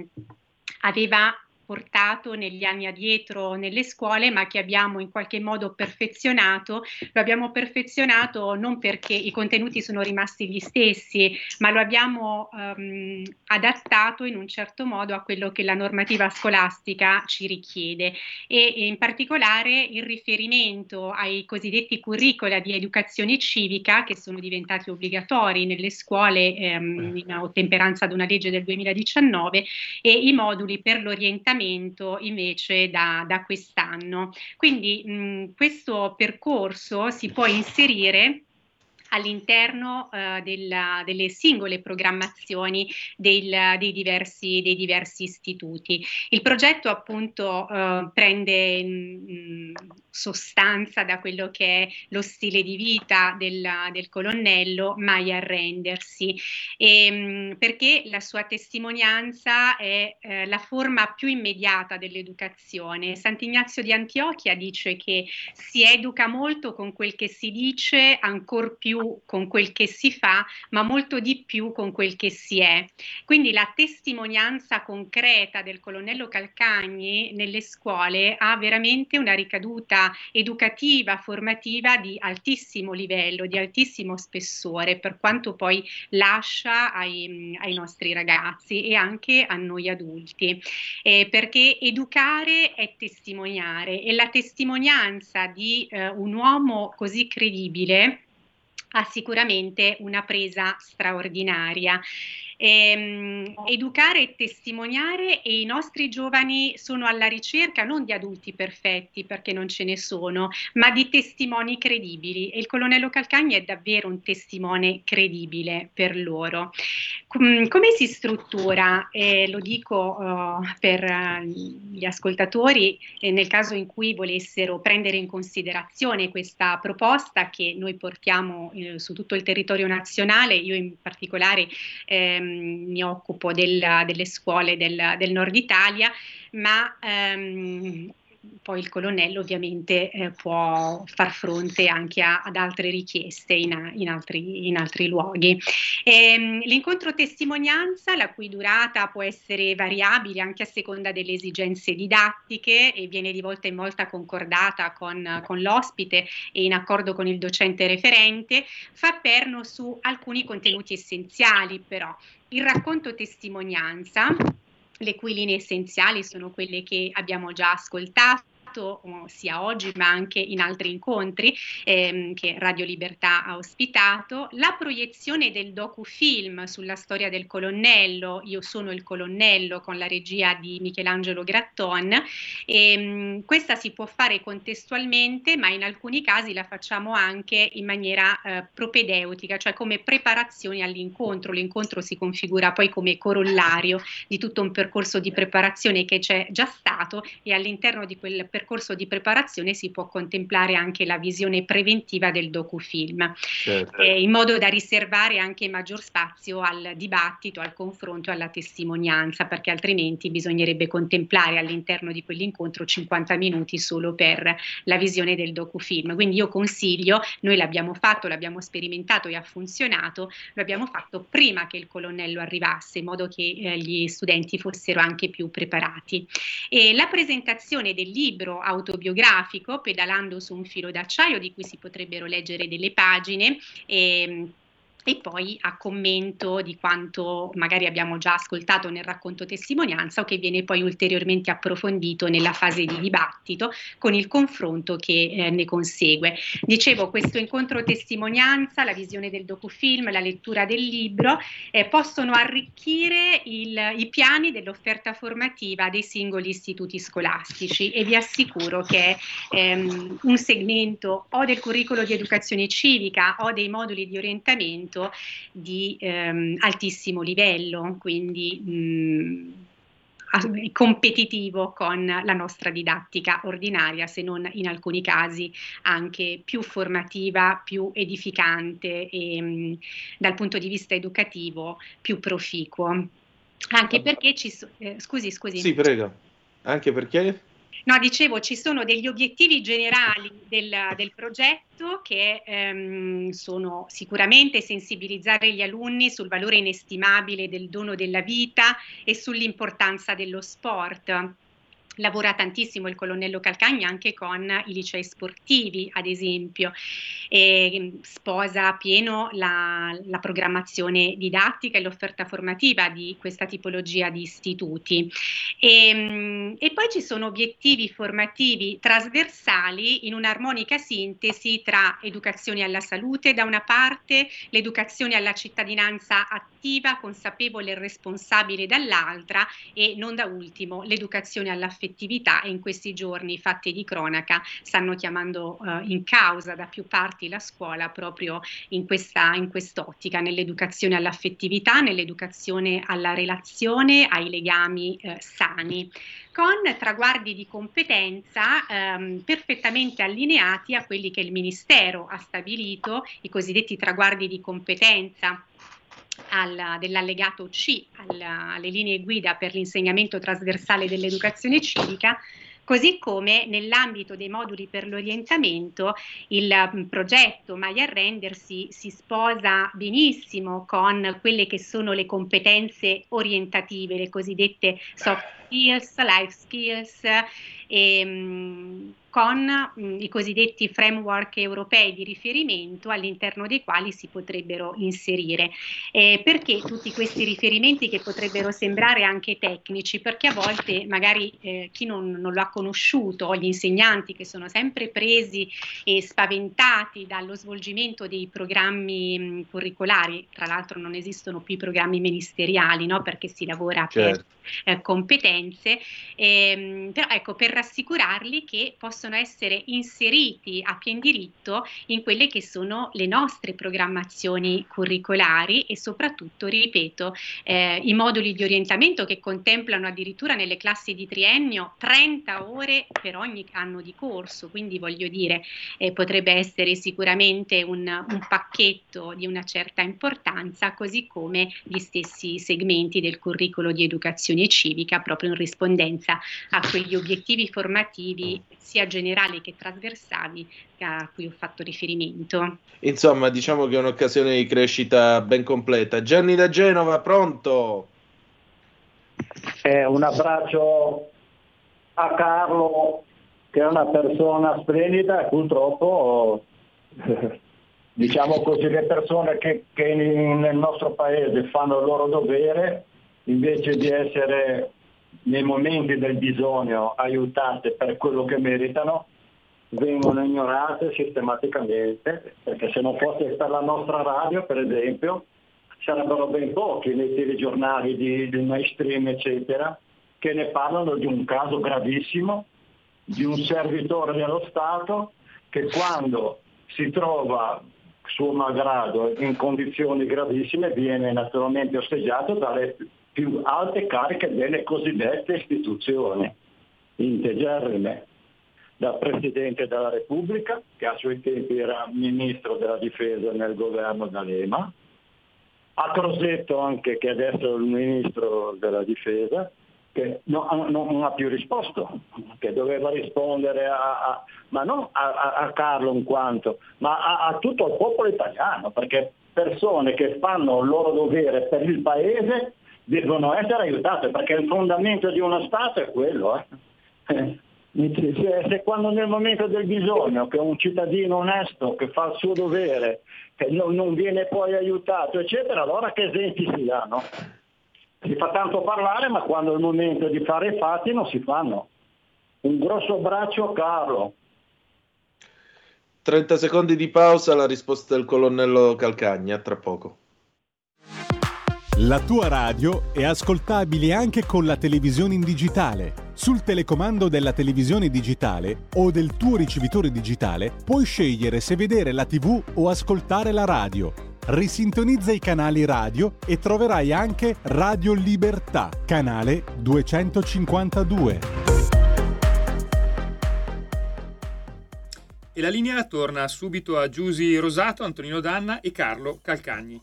aveva portato negli anni addietro nelle scuole, ma che abbiamo in qualche modo perfezionato. Lo abbiamo perfezionato non perché i contenuti sono rimasti gli stessi, ma lo abbiamo um, adattato in un certo modo a quello che la normativa scolastica ci richiede e, in particolare il riferimento ai cosiddetti curricula di educazione civica che sono diventati obbligatori nelle scuole um, in ottemperanza ad una legge del 2019 e i moduli per l'orientamento aggiornamento invece da, da quest'anno. Quindi mh, questo percorso si può inserire all'interno eh, della, delle singole programmazioni del, dei, diversi, dei, diversi, istituti. Il progetto appunto eh, prende mh, sostanza da quello che è lo stile di vita del, del colonnello, mai arrendersi, e, ehm, perché la sua testimonianza è eh, la forma più immediata dell'educazione. Sant'Ignazio di Antiochia dice che si educa molto con quel che si dice, ancor più con quel che si fa, ma molto di più con quel che si è. Quindi la testimonianza concreta del colonnello Calcagni nelle scuole ha veramente una ricaduta educativa, formativa di altissimo livello, di altissimo spessore, per quanto poi lascia ai, ai nostri ragazzi e anche a noi adulti, eh, perché educare è testimoniare e la testimonianza di eh, un uomo così credibile ha sicuramente una presa straordinaria ehm, educare e testimoniare e i nostri giovani sono alla ricerca non di adulti perfetti perché non ce ne sono, ma di testimoni credibili e il colonnello Calcagni è davvero un testimone credibile per loro. Com- come si struttura? Eh, lo dico uh, per uh, gli ascoltatori eh, nel caso in cui volessero prendere in considerazione questa proposta che noi portiamo eh, su tutto il territorio nazionale, io in particolare ehm, mi occupo della, delle scuole del, del, nord Italia, ma ehm, poi il colonnello ovviamente eh, può far fronte anche a, ad altre richieste in, in, altri, in altri, luoghi. E, ehm, l'incontro testimonianza, la cui durata può essere variabile anche a seconda delle esigenze didattiche e viene di volta in volta concordata con, con l'ospite e in accordo con il docente referente, fa perno su alcuni contenuti essenziali però. Il racconto testimonianza le cui linee essenziali sono quelle che abbiamo già ascoltato sia oggi ma anche in altri incontri ehm, che Radio Libertà ha ospitato, la proiezione del docufilm sulla storia del colonnello, Io sono il colonnello con la regia di Michelangelo Gratton, ehm, questa si può fare contestualmente ma in alcuni casi la facciamo anche in maniera eh, propedeutica, cioè come preparazione all'incontro, l'incontro si configura poi come corollario di tutto un percorso di preparazione che c'è già stato e all'interno di quel percorso percorso di preparazione si può contemplare anche la visione preventiva del docufilm, certo. eh, in modo da riservare anche maggior spazio al dibattito, al confronto e alla testimonianza, perché altrimenti bisognerebbe contemplare all'interno di quell'incontro 50 minuti solo per la visione del docufilm. Quindi io consiglio, noi l'abbiamo fatto, l'abbiamo sperimentato e ha funzionato, lo abbiamo fatto prima che il colonnello arrivasse, in modo che eh, gli studenti fossero anche più preparati. E la presentazione del libro autobiografico, Pedalando su un filo d'acciaio, di cui si potrebbero leggere delle pagine, eh, e poi a commento di quanto magari abbiamo già ascoltato nel racconto testimonianza o che viene poi ulteriormente approfondito nella fase di dibattito con il confronto che eh, ne consegue. Dicevo, questo incontro testimonianza, la visione del docufilm, la lettura del libro eh, possono arricchire il, i piani dell'offerta formativa dei singoli istituti scolastici e vi assicuro che ehm, un segmento o del curriculum di educazione civica o dei moduli di orientamento prodotto di ehm, altissimo livello, quindi mh, competitivo con la nostra didattica ordinaria, se non in alcuni casi anche più formativa, più edificante e mh, dal punto di vista educativo più proficuo. Anche perché ci sono... Eh, scusi, scusi. Sì, prego. Anche perché? No, dicevo, ci sono degli obiettivi generali del, del progetto che ehm, sono sicuramente sensibilizzare gli alunni sul valore inestimabile del dono della vita e sull'importanza dello sport lavora tantissimo il colonnello Calcagna anche con i licei sportivi, ad esempio, e mm, sposa pieno la, la programmazione didattica e l'offerta formativa di questa tipologia di istituti. E, mm, e poi ci sono obiettivi formativi trasversali in un'armonica sintesi tra educazione alla salute da una parte, l'educazione alla cittadinanza attiva, consapevole e responsabile dall'altra e non da ultimo l'educazione all'affettività effettività e in questi giorni i fatti di cronaca stanno chiamando eh, in causa da più parti la scuola proprio in, questa, in quest'ottica, nell'educazione all'affettività, nell'educazione alla relazione, ai legami eh, sani con traguardi di competenza ehm, perfettamente allineati a quelli che il Ministero ha stabilito, i cosiddetti traguardi di competenza al, dell'allegato C alla, alle linee guida per l'insegnamento trasversale dell'educazione civica, così come nell'ambito dei moduli per l'orientamento il um, progetto Mai Arrendersi si sposa benissimo con quelle che sono le competenze orientative, le cosiddette soft skills, life skills. E, um, con mm, i cosiddetti framework europei di riferimento all'interno dei quali si potrebbero inserire. Eh, perché tutti questi riferimenti che potrebbero sembrare anche tecnici? Perché a volte magari eh, chi non, non, lo ha conosciuto, gli insegnanti che sono sempre presi e spaventati dallo svolgimento dei programmi mh, mm, curricolari, tra l'altro non esistono più i programmi ministeriali no? perché si lavora certo. per eh, competenze, ehm, però ecco per rassicurarli che possono essere inseriti a pian diritto in quelle che sono le nostre programmazioni curricolari e soprattutto, ripeto, eh, i moduli di orientamento che contemplano addirittura nelle classi di triennio 30 ore per ogni anno di corso, quindi voglio dire eh, potrebbe essere sicuramente un, un pacchetto di una certa importanza, così come gli stessi segmenti del curriculum di educazione civica proprio in rispondenza a quegli obiettivi formativi sia generali che trasversali a cui ho fatto riferimento. Insomma, diciamo che è un'occasione di crescita ben completa. Gianni da Genova, pronto? Eh, un abbraccio a Carlo, che è una persona splendida e purtroppo, diciamo così, le persone che, che nel nostro paese fanno il loro dovere, invece di essere nei momenti del bisogno aiutate per quello che meritano, vengono ignorate sistematicamente, perché se non fosse per la nostra radio, per esempio, sarebbero ben pochi nei telegiornali di, di mainstream, eccetera, che ne parlano di un caso gravissimo di un servitore dello Stato che quando si trova suo malgrado in condizioni gravissime viene naturalmente osteggiato dalle più alte cariche delle cosiddette istituzioni integerrime. dal Presidente della Repubblica, che a suoi tempi era Ministro della Difesa nel governo D'Alema, a Crosetto anche che adesso è il Ministro della Difesa, che no, non ha più risposto, che doveva rispondere a, a ma non a, a, Carlo in quanto, ma a tutto il popolo italiano, perché persone che fanno il loro dovere per il paese devono essere aiutate, perché il fondamento di uno Stato è quello. Eh. Se, se quando nel momento del bisogno che un cittadino onesto che fa il suo dovere che non, non viene poi aiutato, eccetera, allora che esempi si danno? Si fa tanto parlare, ma quando è il momento di fare i fatti non si fanno. Un grosso abbraccio a Carlo. 30 secondi di pausa, la risposta del colonnello Calcagna, tra poco. La tua radio è ascoltabile anche con la televisione in digitale. Sul telecomando della televisione digitale o del tuo ricevitore digitale puoi scegliere se vedere la TV o ascoltare la radio. Risintonizza i canali radio e troverai anche Radio Libertà, canale 252. E la linea torna subito a Giusy Rosato, Antonino Danna e Carlo Calcagni.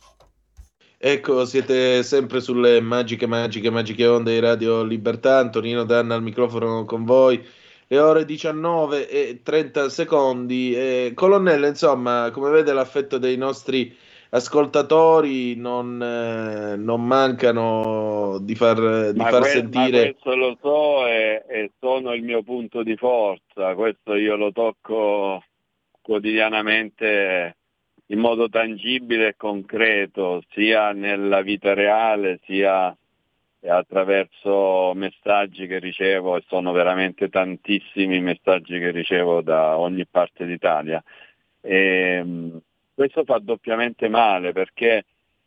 Ecco, siete sempre sulle magiche, magiche, magiche onde di Radio Libertà. Antonino Danna al microfono con voi. Le ore 19 e 30 secondi. Eh, colonnello, insomma, come vede l'affetto dei nostri ascoltatori non, eh, non mancano di far, di far que- sentire. questo lo so e, e sono il mio punto di forza. Questo io lo tocco quotidianamente in modo tangibile e concreto, sia nella vita reale, sia attraverso messaggi che ricevo, e sono veramente tantissimi messaggi che ricevo da ogni parte d'Italia. E, ehm, questo fa doppiamente male perché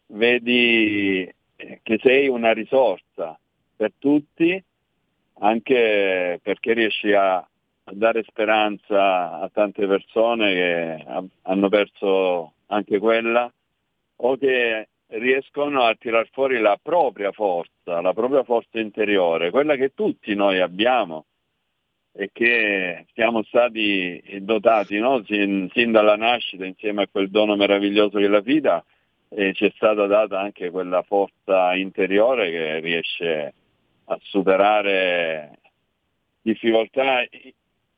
vedi che sei una risorsa per tutti, anche perché riesci a, dare speranza a tante persone che hanno perso anche quella o che riescono a tirar fuori la propria forza, la propria forza interiore, quella che tutti noi abbiamo e che siamo stati dotati no? sin, sin, dalla nascita insieme a quel dono meraviglioso che la vita e ci è stata data anche quella forza interiore che riesce a superare difficoltà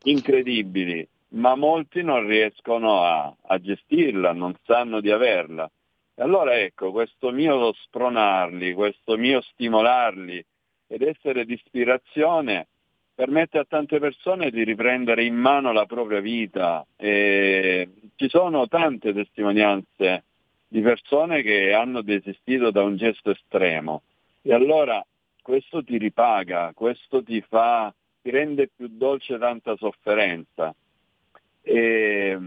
incredibili, ma molti non riescono a, a gestirla, non sanno di averla. E allora ecco, questo mio spronarli, questo mio stimolarli ed essere di ispirazione permette a tante persone di riprendere in mano la propria vita. E ci sono tante testimonianze di persone che hanno desistito da un gesto estremo e allora questo ti ripaga, questo ti fa ti rende più dolce tanta sofferenza. E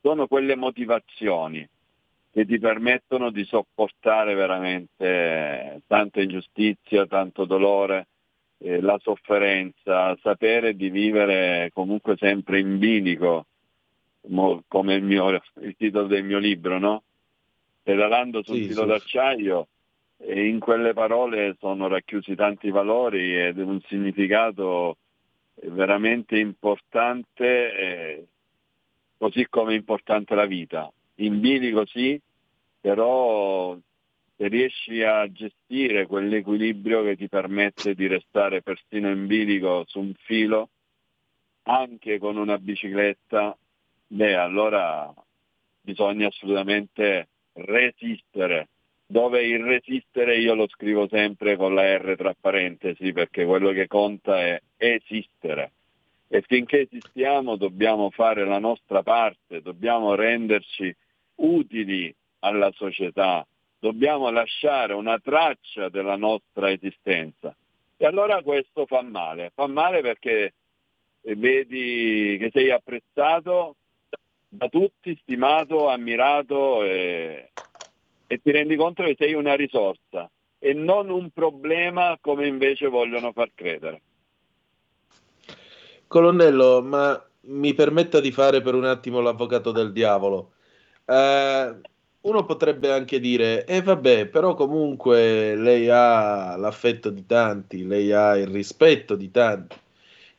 sono quelle motivazioni che ti permettono di sopportare veramente tanta ingiustizia, tanto dolore, eh, la sofferenza, sapere di vivere comunque sempre in bilico, come il, mio, il titolo del mio libro, no? Pedalando sul sì, filo sì. d'acciaio, in quelle parole sono racchiusi tanti valori ed un significato veramente importante, eh, così come è importante la vita. In bilico sì, però se riesci a gestire quell'equilibrio che ti permette di restare persino in bilico su un filo, anche con una bicicletta, beh allora bisogna assolutamente resistere dove il resistere io lo scrivo sempre con la R tra parentesi perché quello che conta è esistere e finché esistiamo dobbiamo fare la nostra parte, dobbiamo renderci utili alla società, dobbiamo lasciare una traccia della nostra esistenza. E allora questo fa male, fa male perché vedi che sei apprezzato da tutti, stimato, ammirato e, e ti rendi conto che sei una risorsa e non un problema come invece vogliono far credere. Colonnello, ma mi permetta di fare per un attimo l'avvocato del diavolo. Eh, uno potrebbe anche dire, e eh vabbè, però comunque lei ha l'affetto di tanti, lei ha il rispetto di tanti.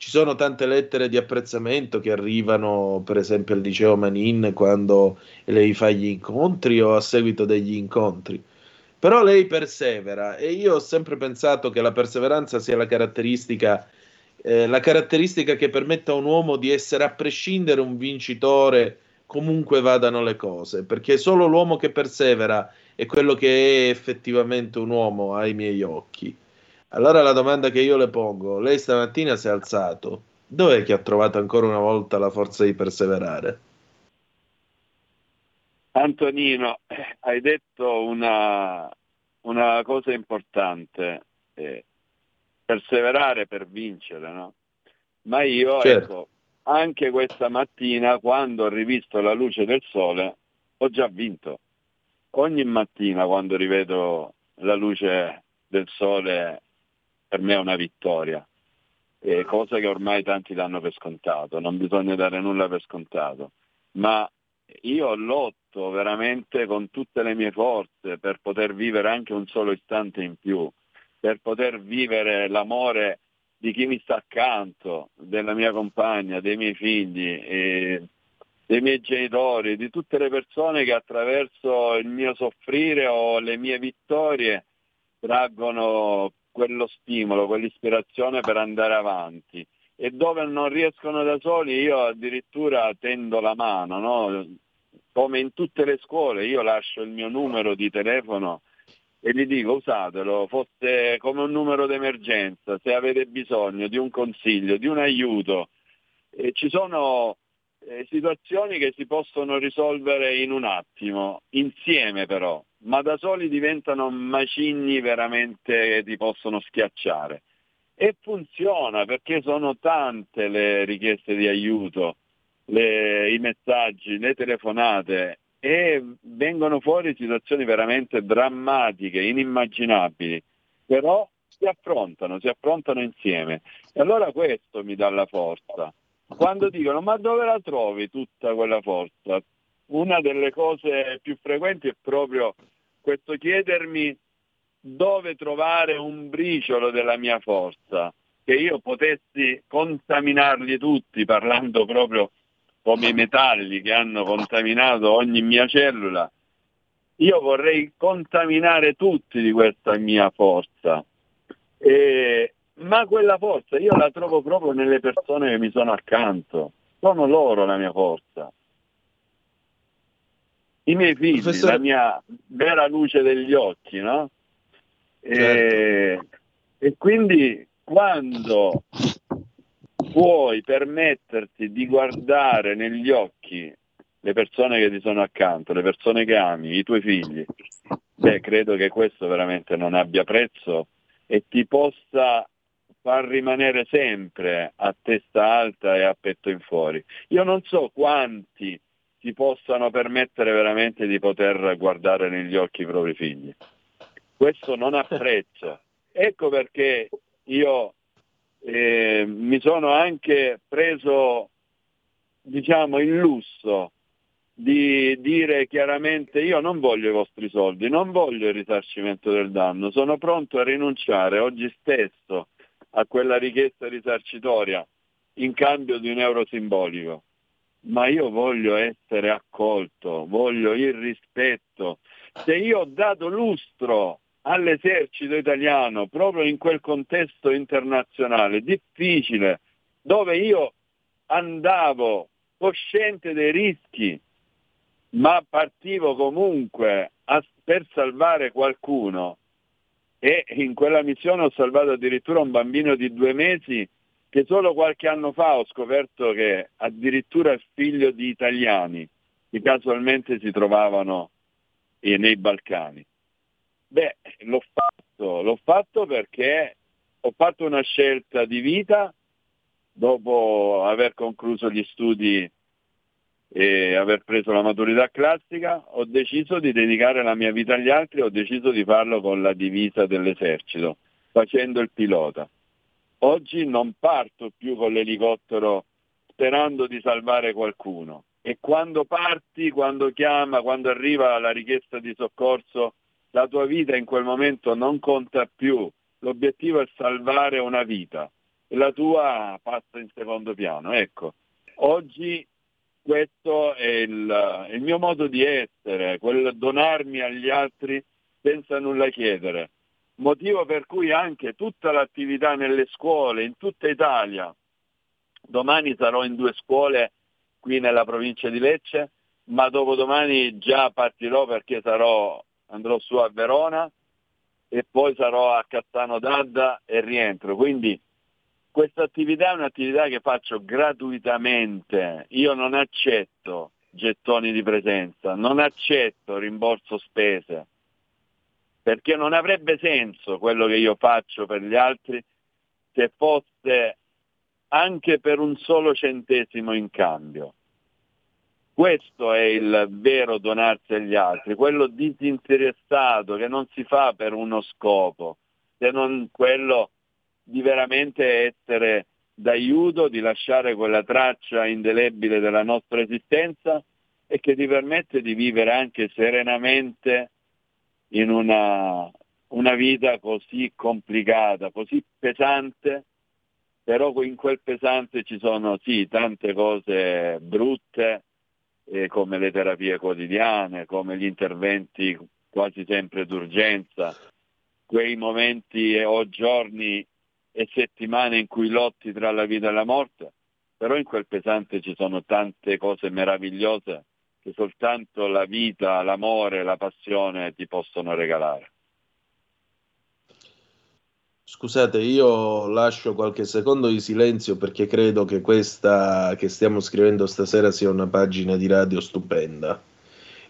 Ci sono tante lettere di apprezzamento che arrivano, per esempio, al liceo Manin quando lei fa gli incontri o a seguito degli incontri. Però lei persevera e io ho sempre pensato che la perseveranza sia la caratteristica, eh, la caratteristica che permetta a un uomo di essere a prescindere un vincitore comunque vadano le cose, perché solo l'uomo che persevera è quello che è effettivamente un uomo ai miei occhi. Allora la domanda che io le pongo, lei stamattina si è alzato, dov'è che ha trovato ancora una volta la forza di perseverare? Antonino, hai detto una, una cosa importante, eh, perseverare per vincere, no? Ma io, certo. ecco, anche questa mattina, quando ho rivisto la luce del sole, ho già vinto. Ogni mattina, quando rivedo la luce del sole, per me è una vittoria, eh, cosa che ormai tanti danno per scontato, non bisogna dare nulla per scontato, ma io lotto veramente con tutte le mie forze per poter vivere anche un solo istante in più, per poter vivere l'amore di chi mi sta accanto, della mia compagna, dei miei figli, eh, dei miei genitori, di tutte le persone che attraverso il mio soffrire o le mie vittorie traggono quello stimolo, quell'ispirazione per andare avanti. E dove non riescono da soli io addirittura tendo la mano, no? come in tutte le scuole, io lascio il mio numero di telefono e gli dico usatelo, fosse come un numero d'emergenza, se avete bisogno di un consiglio, di un aiuto. E ci sono eh, situazioni che si possono risolvere in un attimo, insieme però, ma da soli diventano macigni veramente che ti possono schiacciare. E funziona perché sono tante le richieste di aiuto, le, i messaggi, le telefonate e vengono fuori situazioni veramente drammatiche, inimmaginabili, però si affrontano, si affrontano insieme. E allora questo mi dà la forza. Quando dicono ma dove la trovi tutta quella forza? Una delle cose più frequenti è proprio questo chiedermi dove trovare un briciolo della mia forza, che io potessi contaminarli tutti parlando proprio come i metalli che hanno contaminato ogni mia cellula, io vorrei contaminare tutti di questa mia forza. E, ma quella forza io la trovo proprio nelle persone che mi sono accanto. Sono loro la mia forza. I miei figli, Professore... la mia vera luce degli occhi, no? Certo. E, e quindi quando puoi permetterti di guardare negli occhi le persone che ti sono accanto, le persone che ami, i tuoi figli, beh, credo che questo veramente non abbia prezzo e ti possa far rimanere sempre a testa alta e a petto in fuori. Io non so quanti si possano permettere veramente di poter guardare negli occhi i propri figli. Questo non ha prezzo. Ecco perché io eh, mi sono anche preso diciamo il lusso di dire chiaramente io non voglio i vostri soldi, non voglio il risarcimento del danno, sono pronto a rinunciare oggi stesso a quella richiesta risarcitoria in cambio di un euro simbolico, ma io voglio essere accolto, voglio il rispetto. Se io ho dato lustro all'esercito italiano proprio in quel contesto internazionale difficile dove io andavo cosciente dei rischi ma partivo comunque a, per salvare qualcuno e in quella missione ho salvato addirittura un bambino di due mesi che solo qualche anno fa ho scoperto che addirittura è figlio di italiani che casualmente si trovavano nei Balcani. Beh, l'ho fatto, l'ho fatto perché ho fatto una scelta di vita dopo aver concluso gli studi e aver preso la maturità classica, ho deciso di dedicare la mia vita agli altri, ho deciso di farlo con la divisa dell'esercito, facendo il pilota. Oggi non parto più con l'elicottero sperando di salvare qualcuno e quando parti, quando chiama, quando arriva la richiesta di soccorso, la tua vita in quel momento non conta più, l'obiettivo è salvare una vita la tua passa in secondo piano. Ecco, oggi questo è il, il mio modo di essere, quel donarmi agli altri senza nulla chiedere. Motivo per cui anche tutta l'attività nelle scuole in tutta Italia, domani sarò in due scuole qui nella provincia di Lecce, ma dopodomani già partirò perché sarò, andrò su a Verona e poi sarò a Cazzano d'Adda e rientro. Quindi questa attività è un'attività che faccio gratuitamente, io non accetto gettoni di presenza, non accetto rimborso spese, perché non avrebbe senso quello che io faccio per gli altri se fosse anche per un solo centesimo in cambio. Questo è il vero donarsi agli altri, quello disinteressato che non si fa per uno scopo, se non quello di veramente essere d'aiuto, di lasciare quella traccia indelebile della nostra esistenza e che ti permette di vivere anche serenamente in una, una vita così complicata, così pesante, però in quel pesante ci sono sì tante cose brutte, eh, come le terapie quotidiane, come gli interventi quasi sempre d'urgenza, quei momenti o giorni e settimane in cui lotti tra la vita e la morte, però in quel pesante ci sono tante cose meravigliose che soltanto la vita, l'amore, la passione ti possono regalare. Scusate, io lascio qualche secondo di silenzio perché credo che questa che stiamo scrivendo stasera sia una pagina di radio stupenda.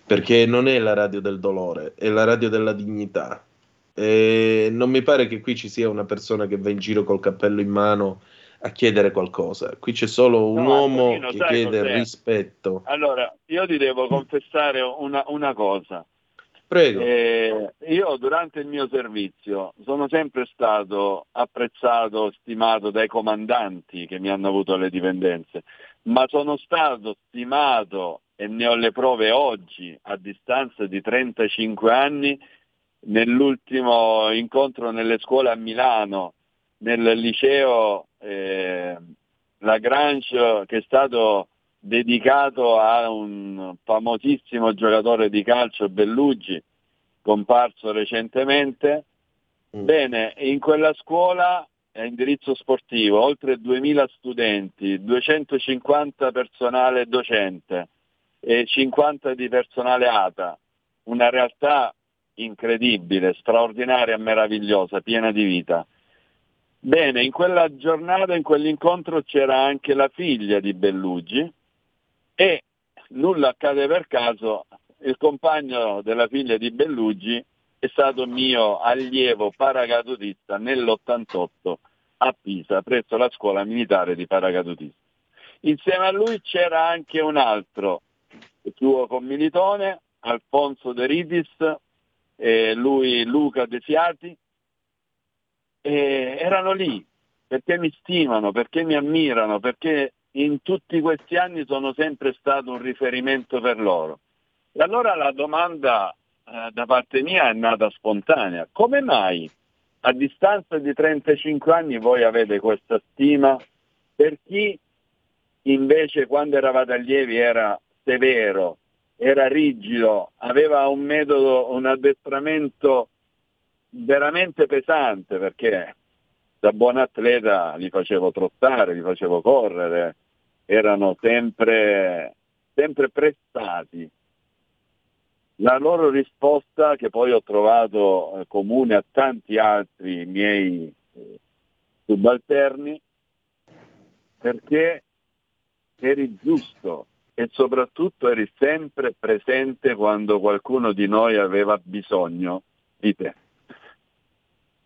Perché non è la radio del dolore, è la radio della dignità. E non mi pare che qui ci sia una persona che va in giro col cappello in mano a chiedere qualcosa. Qui c'è solo un no, uomo Antonino, che chiede cos'è? rispetto. Allora, io ti devo confessare una, una cosa. Prego. Eh, io durante il mio servizio sono sempre stato apprezzato, stimato dai comandanti che mi hanno avuto alle dipendenze, ma sono stato stimato e ne ho le prove oggi, a distanza di 35 anni, nell'ultimo incontro nelle scuole a Milano, nel liceo eh, Lagrange che è stato dedicato a un famosissimo giocatore di calcio Bellugi, comparso recentemente. Mm. Bene, in quella scuola a indirizzo sportivo, oltre 2000 studenti, 250 personale docente e 50 di personale ATA, una realtà incredibile, straordinaria, meravigliosa, piena di vita. Bene, in quella giornata, in quell'incontro c'era anche la figlia di Bellugi e nulla accade per caso, il compagno della figlia di Bellugi è stato mio allievo paracadutista nell'88 a Pisa, presso la scuola militare di paracadutisti. Insieme a lui c'era anche un altro suo commilitone, Alfonso De Ridis, lui Luca Desiati, eh, erano lì perché mi stimano, perché mi ammirano, perché in tutti questi anni sono sempre stato un riferimento per loro. E allora la domanda eh, da parte mia è nata spontanea. Come mai a distanza di 35 anni voi avete questa stima per chi invece quando eravate allievi era severo, era rigido, aveva un metodo, un addestramento veramente pesante perché da buon atleta li facevo trottare, li facevo correre, erano sempre, sempre prestati. La loro risposta, che poi ho trovato eh, comune a tanti altri miei eh, subalterni, perché eri giusto, e soprattutto eri sempre presente quando qualcuno di noi aveva bisogno di te.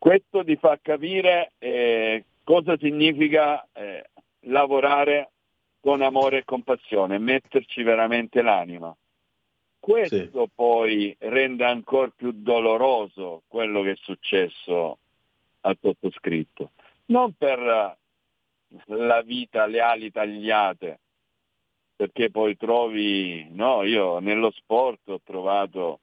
Questo ti fa capire eh, cosa significa eh, lavorare con amore e compassione, metterci veramente l'anima. Questo sì. poi rende ancora più doloroso quello che è successo al sottoscritto. Non per la vita, le ali tagliate, perché poi trovi, no, io nello sport ho trovato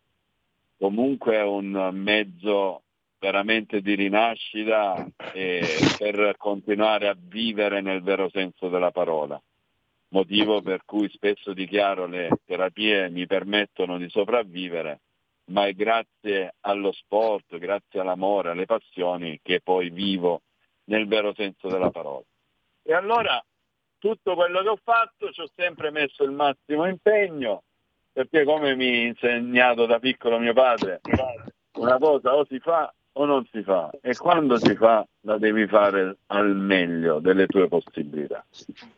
comunque un mezzo veramente di rinascita per continuare a vivere nel vero senso della parola. Motivo per cui spesso dichiaro le terapie mi permettono di sopravvivere, ma è grazie allo sport, grazie all'amore, alle passioni che poi vivo nel vero senso della parola. E allora tutto quello che ho fatto ci ho sempre messo il massimo impegno, perché come mi ha insegnato da piccolo mio padre, una cosa o si fa o non si fa e quando si fa la devi fare al meglio delle tue possibilità.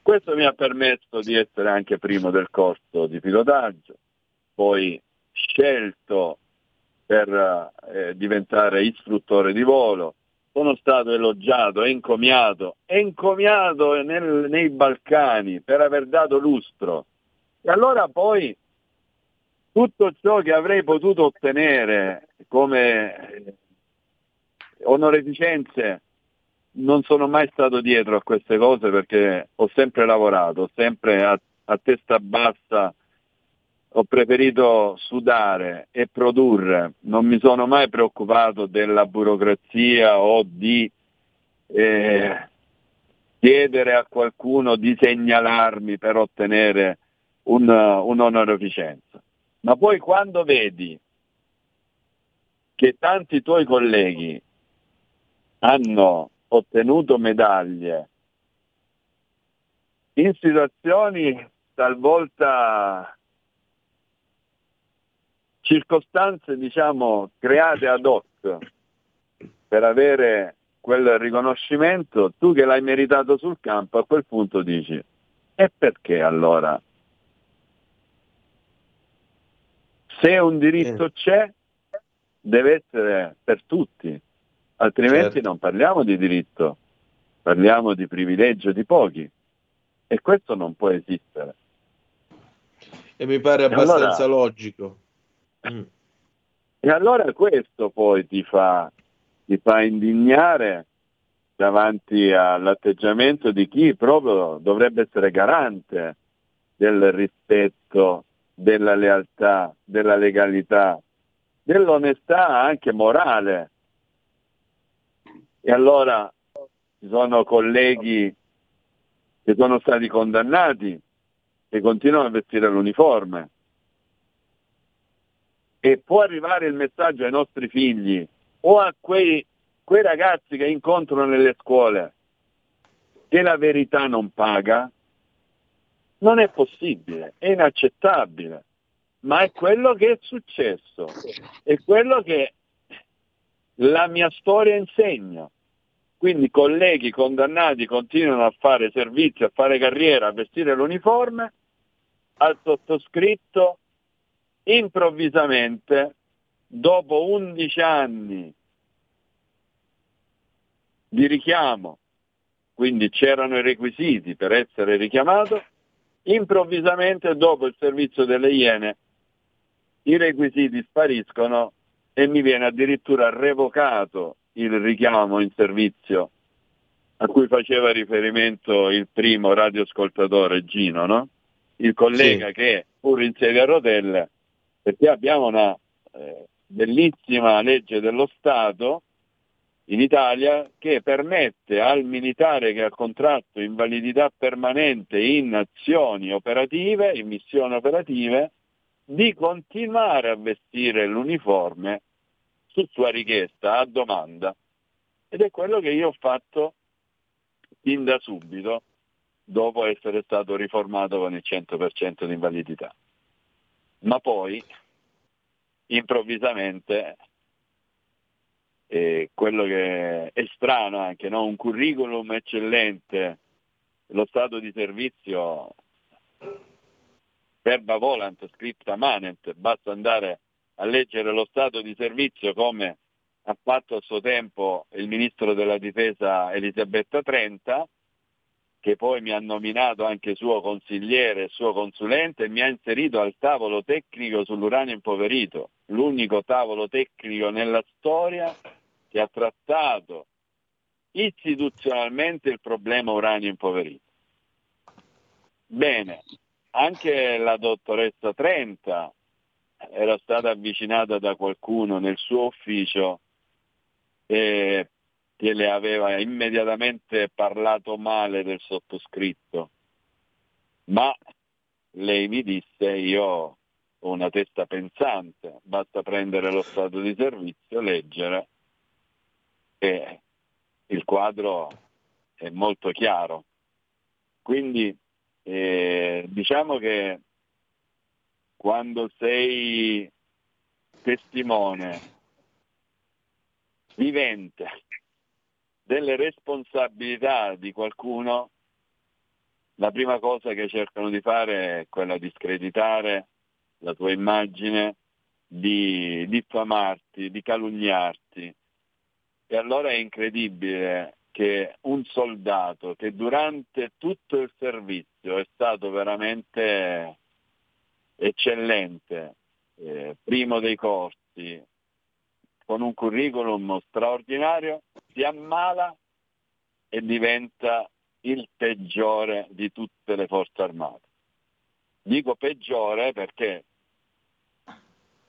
Questo mi ha permesso di essere anche primo del corso di pilotaggio, poi scelto per eh, diventare istruttore di volo, sono stato elogiato encomiato, encomiato nel, nei Balcani per aver dato lustro. E allora poi tutto ciò che avrei potuto ottenere come onorificenze non sono mai stato dietro a queste cose perché ho sempre lavorato, sempre a, a testa bassa ho preferito sudare e produrre, non mi sono mai preoccupato della burocrazia o di eh, chiedere a qualcuno di segnalarmi per ottenere un, un'onorificenza. Ma poi quando vedi che tanti tuoi colleghi hanno ottenuto medaglie. In situazioni talvolta circostanze diciamo create ad hoc per avere quel riconoscimento, tu che l'hai meritato sul campo a quel punto dici e perché allora? Se un diritto c'è, deve essere per tutti, altrimenti certo. non parliamo di diritto, parliamo di privilegio di pochi e questo non può esistere. E mi pare abbastanza allora, logico. Mm. E allora questo poi ti fa, ti fa indignare davanti all'atteggiamento di chi proprio dovrebbe essere garante del rispetto, della lealtà, della legalità, dell'onestà anche morale. E allora ci sono colleghi che sono stati condannati che continuano a vestire l'uniforme e può arrivare il messaggio ai nostri figli o a quei, quei ragazzi che incontrano nelle scuole che la verità non paga, non è possibile, è inaccettabile, ma è quello che è successo, è quello che la mia storia insegna. Quindi colleghi condannati continuano a fare servizio, a fare carriera, a vestire l'uniforme, al sottoscritto improvvisamente, dopo 11 anni di richiamo, quindi c'erano i requisiti per essere richiamato, improvvisamente dopo il servizio delle Iene i requisiti spariscono e mi viene addirittura revocato il richiamo in servizio a cui faceva riferimento il primo radioascoltatore Gino, no? il collega sì. che pur in sedia a rotelle perché abbiamo una eh, bellissima legge dello Stato in Italia che permette al militare che ha contratto invalidità permanente in azioni operative, in missioni operative, di continuare a vestire l'uniforme su sua richiesta, a domanda. Ed è quello che io ho fatto fin da subito, dopo essere stato riformato con il 100% di invalidità ma poi improvvisamente eh, quello che è strano anche, no? un curriculum eccellente, lo stato di servizio verba volant scripta manent, basta andare a leggere lo stato di servizio come ha fatto a suo tempo il ministro della difesa Elisabetta Trenta, che poi mi ha nominato anche suo consigliere, suo consulente e mi ha inserito al tavolo tecnico sull'uranio impoverito, l'unico tavolo tecnico nella storia che ha trattato istituzionalmente il problema uranio impoverito. Bene, anche la dottoressa Trenta era stata avvicinata da qualcuno nel suo ufficio e che le aveva immediatamente parlato male del sottoscritto, ma lei mi disse io ho una testa pensante, basta prendere lo stato di servizio, leggere e il quadro è molto chiaro. Quindi eh, diciamo che quando sei testimone vivente delle responsabilità di qualcuno, la prima cosa che cercano di fare è quella di screditare la tua immagine, di diffamarti, di calunniarti. E allora è incredibile che un soldato che durante tutto il servizio è stato veramente eccellente, eh, primo dei corsi, con un curriculum straordinario, si ammala e diventa il peggiore di tutte le forze armate. Dico peggiore perché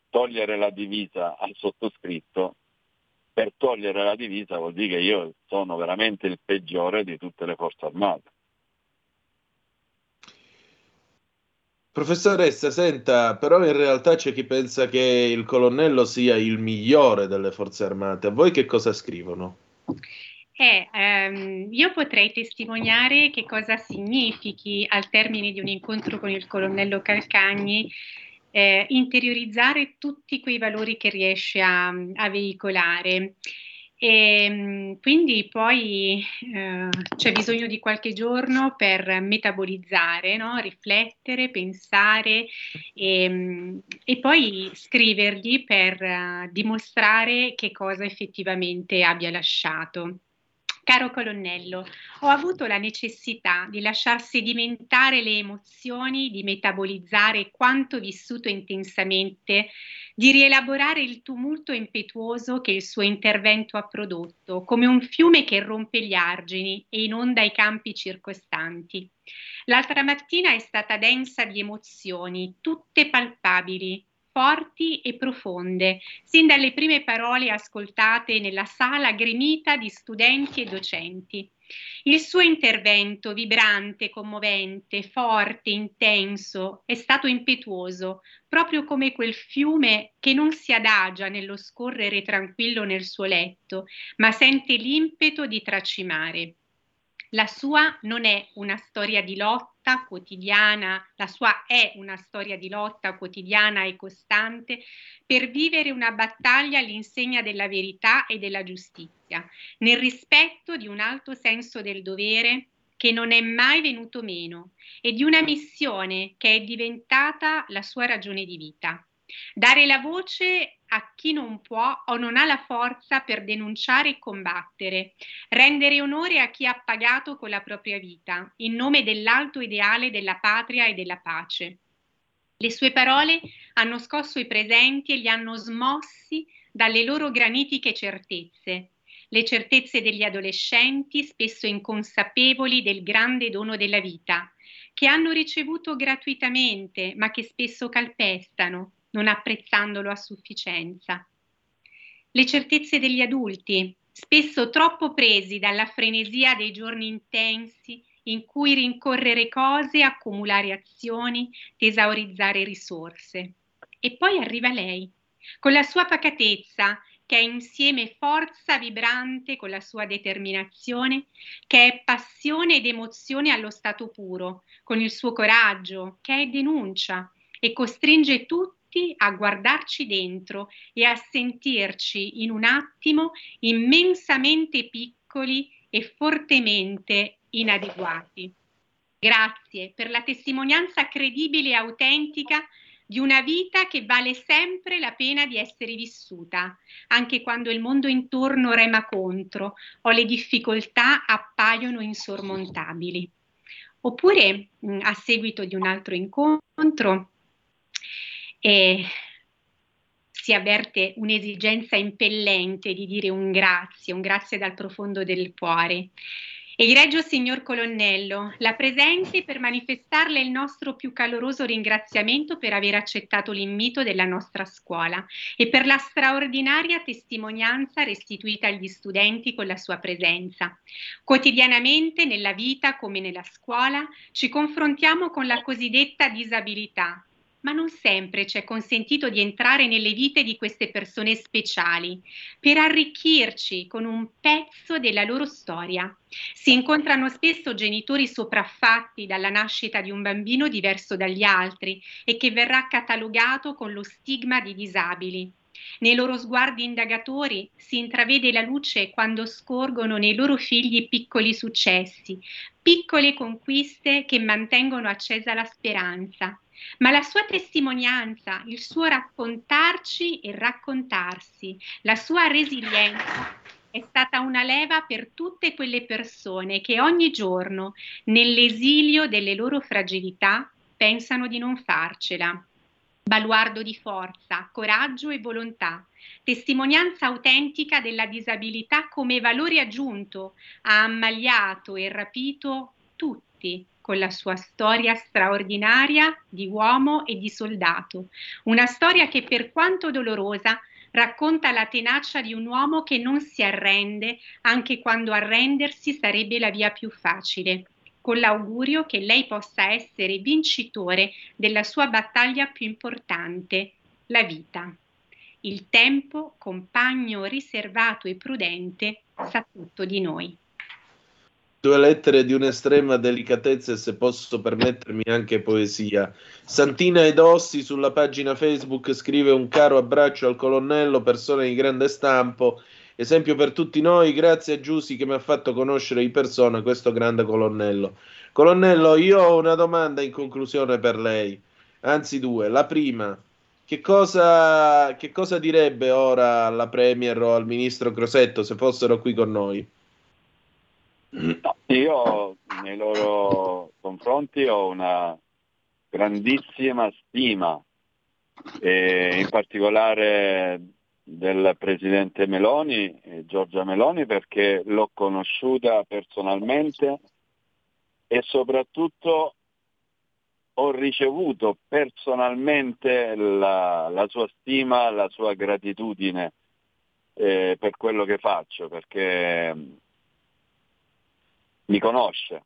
togliere la divisa al sottoscritto, per togliere la divisa vuol dire che io sono veramente il peggiore di tutte le forze armate. Professoressa, senta, però in realtà c'è chi pensa che il colonnello sia il migliore delle forze armate. A voi che cosa scrivono? Eh, ehm, io potrei testimoniare che cosa significhi al termine di un incontro con il colonnello Calcagni eh, interiorizzare tutti quei valori che riesce a, a veicolare. E ehm, quindi poi eh, c'è bisogno di qualche giorno per metabolizzare, no? riflettere, pensare e, ehm, e poi scrivergli per uh, dimostrare che cosa effettivamente abbia lasciato. Caro colonnello, ho avuto la necessità di lasciar sedimentare le emozioni, di metabolizzare quanto vissuto intensamente, di rielaborare il tumulto impetuoso che il suo intervento ha prodotto, come un fiume che rompe gli argini e inonda i campi circostanti. L'altra mattina è stata densa di emozioni, tutte palpabili, forti e profonde, sin dalle prime parole ascoltate nella sala gremita di studenti e docenti. Il suo intervento, vibrante, commovente, forte, intenso, è stato impetuoso, proprio come quel fiume che non si adagia nello scorrere tranquillo nel suo letto, ma sente l'impeto di tracimare. La sua non è una storia di lotta quotidiana, la sua è una storia di lotta quotidiana e costante per vivere una battaglia all'insegna della verità e della giustizia, nel rispetto di un alto senso del dovere che non è mai venuto meno e di una missione che è diventata la sua ragione di vita. Dare la voce a chi non può o non ha la forza per denunciare e combattere, rendere onore a chi ha pagato con la propria vita, in nome dell'alto ideale della patria e della pace. Le sue parole hanno scosso i presenti e li hanno smossi dalle loro granitiche certezze, le certezze degli adolescenti, spesso inconsapevoli del grande dono della vita, che hanno ricevuto gratuitamente, ma che spesso calpestano, non apprezzandolo a sufficienza. Le certezze degli adulti, spesso troppo presi dalla frenesia dei giorni intensi in cui rincorrere cose, accumulare azioni, tesaurizzare risorse. E poi arriva lei, con la sua pacatezza, che è insieme forza vibrante con la sua determinazione, che è passione ed emozione allo stato puro, con il suo coraggio, che è denuncia e costringe tutti tutti a guardarci dentro e a sentirci in un attimo immensamente piccoli e fortemente inadeguati. Grazie per la testimonianza credibile e autentica di una vita che vale sempre la pena di essere vissuta, anche quando il mondo intorno rema contro o le difficoltà appaiono insormontabili. Oppure, a seguito di un altro incontro, e si avverte un'esigenza impellente di dire un grazie, un grazie dal profondo del cuore. Egregio signor colonnello, la presente per manifestarle il nostro più caloroso ringraziamento per aver accettato l'invito della nostra scuola e per la straordinaria testimonianza restituita agli studenti con la sua presenza. Quotidianamente nella vita come nella scuola ci confrontiamo con la cosiddetta disabilità, ma non sempre ci è consentito di entrare nelle vite di queste persone speciali per arricchirci con un pezzo della loro storia. Si incontrano spesso genitori sopraffatti dalla nascita di un bambino diverso dagli altri e che verrà catalogato con lo stigma di disabili. Nei loro sguardi indagatori si intravede la luce quando scorgono nei loro figli piccoli successi, piccole conquiste che mantengono accesa la speranza ma la sua testimonianza, il suo raccontarci e raccontarsi, la sua resilienza è stata una leva per tutte quelle persone che ogni giorno, nell'esilio delle loro fragilità, pensano di non farcela. Baluardo di forza, coraggio e volontà, testimonianza autentica della disabilità come valore aggiunto, ha ammaliato e rapito tutti con la sua storia straordinaria di uomo e di soldato, una storia che per quanto dolorosa racconta la tenacia di un uomo che non si arrende anche quando arrendersi sarebbe la via più facile, con l'augurio che lei possa essere vincitore della sua battaglia più importante, la vita. Il tempo, compagno riservato e prudente, sa tutto di noi due lettere di un'estrema delicatezza e se posso permettermi anche poesia. Santina Edossi sulla pagina Facebook scrive un caro abbraccio al colonnello, persona di grande stampo, esempio per tutti noi, grazie a Giussi che mi ha fatto conoscere in persona questo grande colonnello. Colonnello, io ho una domanda in conclusione per lei, anzi due. La prima, che cosa, che cosa direbbe ora alla Premier o al ministro Crosetto se fossero qui con noi? Io nei loro confronti ho una grandissima stima, in particolare del presidente Meloni, Giorgia Meloni, perché l'ho conosciuta personalmente e soprattutto ho ricevuto personalmente la, la sua stima, la sua gratitudine eh, per quello che faccio, perché mi conosce.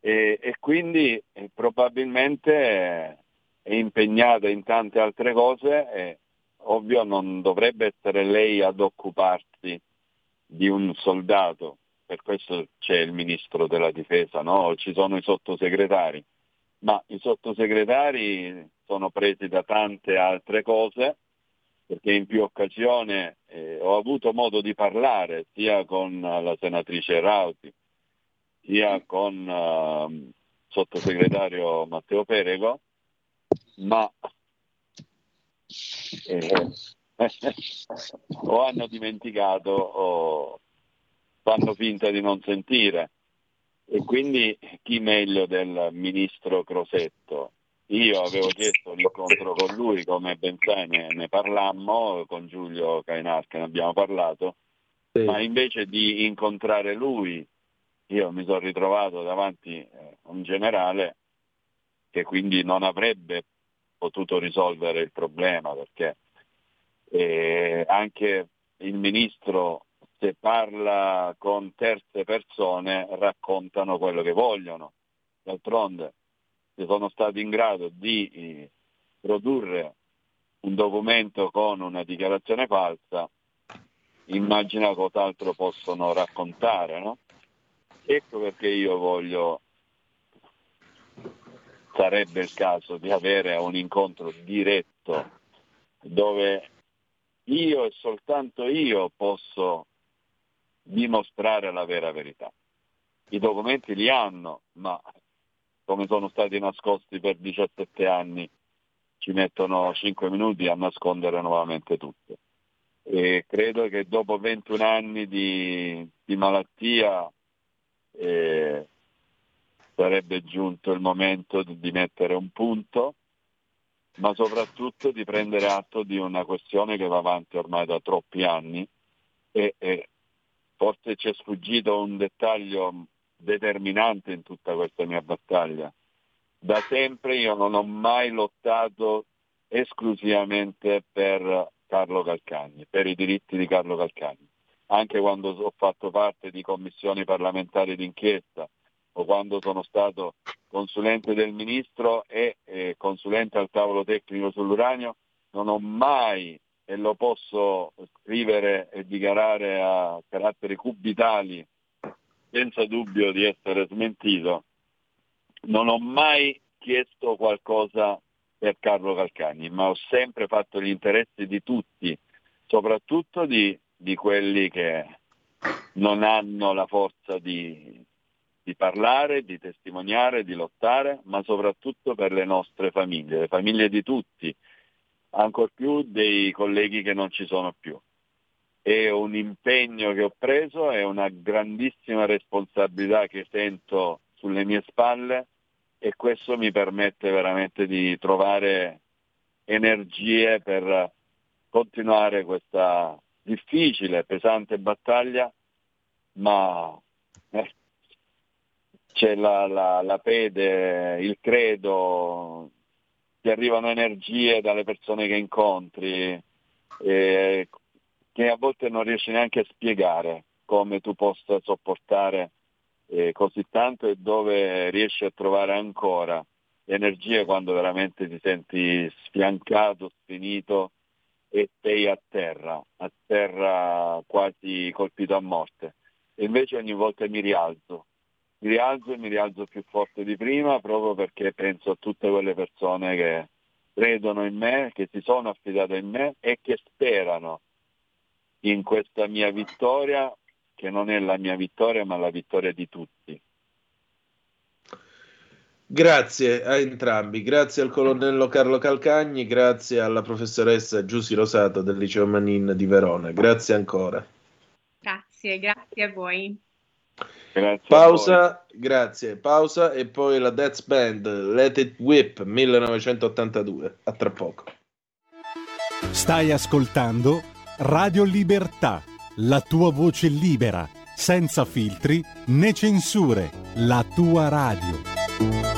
E, e quindi eh, probabilmente è impegnata in tante altre cose e ovvio non dovrebbe essere lei ad occuparsi di un soldato, per questo c'è il ministro della difesa, no? ci sono i sottosegretari, ma i sottosegretari sono presi da tante altre cose perché in più occasioni eh, ho avuto modo di parlare sia con la senatrice Rauti sia con uh, sottosegretario Matteo Perego, ma eh, o hanno dimenticato o fanno finta di non sentire. E quindi chi meglio del ministro Crosetto? Io avevo chiesto l'incontro con lui, come ben sai ne, ne parlammo, con Giulio Cainar che ne abbiamo parlato, sì. ma invece di incontrare lui io mi sono ritrovato davanti a eh, un generale che quindi non avrebbe potuto risolvere il problema perché eh, anche il ministro se parla con terze persone raccontano quello che vogliono. D'altronde se sono stati in grado di eh, produrre un documento con una dichiarazione falsa, immagina cos'altro possono raccontare, no? Ecco perché io voglio, sarebbe il caso di avere un incontro diretto dove io e soltanto io posso dimostrare la vera verità. I documenti li hanno, ma come sono stati nascosti per 17 anni, ci mettono 5 minuti a nascondere nuovamente tutto. E credo che dopo 21 anni di, di malattia e sarebbe giunto il momento di, di mettere un punto, ma soprattutto di prendere atto di una questione che va avanti ormai da troppi anni e, e forse ci è sfuggito un dettaglio determinante in tutta questa mia battaglia. Da sempre io non ho mai lottato esclusivamente per Carlo Calcagni, per i diritti di Carlo Calcagni. Anche quando ho fatto parte di commissioni parlamentari d'inchiesta o quando sono stato consulente del ministro e eh, consulente al tavolo tecnico sull'uranio, non ho mai, e lo posso scrivere e dichiarare a caratteri cubitali, senza dubbio di essere smentito, non ho mai chiesto qualcosa per Carlo Calcagni, ma ho sempre fatto gli interessi di tutti, soprattutto di, di quelli che non hanno la forza di, di parlare, di testimoniare, di lottare, ma soprattutto per le nostre famiglie, le famiglie di tutti, ancor più dei colleghi che non ci sono più. È un impegno che ho preso, è una grandissima responsabilità che sento sulle mie spalle e questo mi permette veramente di trovare energie per continuare questa difficile, pesante battaglia, ma eh, c'è la, la, la fede, il credo, ti arrivano energie dalle persone che incontri, eh, che a volte non riesci neanche a spiegare come tu possa sopportare eh, così tanto e dove riesci a trovare ancora energie quando veramente ti senti sfiancato, sfinito e sei a terra, a terra quasi colpito a morte. E invece ogni volta mi rialzo, mi rialzo e mi rialzo più forte di prima proprio perché penso a tutte quelle persone che credono in me, che si sono affidate in me e che sperano in questa mia vittoria, che non è la mia vittoria ma la vittoria di tutti. Grazie a entrambi, grazie al colonnello Carlo Calcagni, grazie alla professoressa Giussi Rosato del Liceo Manin di Verona, grazie ancora. Grazie, grazie a voi. Grazie pausa, grazie. Pausa e poi la Death Band Let It Whip 1982. A tra poco. Stai ascoltando Radio Libertà, la tua voce libera, senza filtri né censure, la tua radio.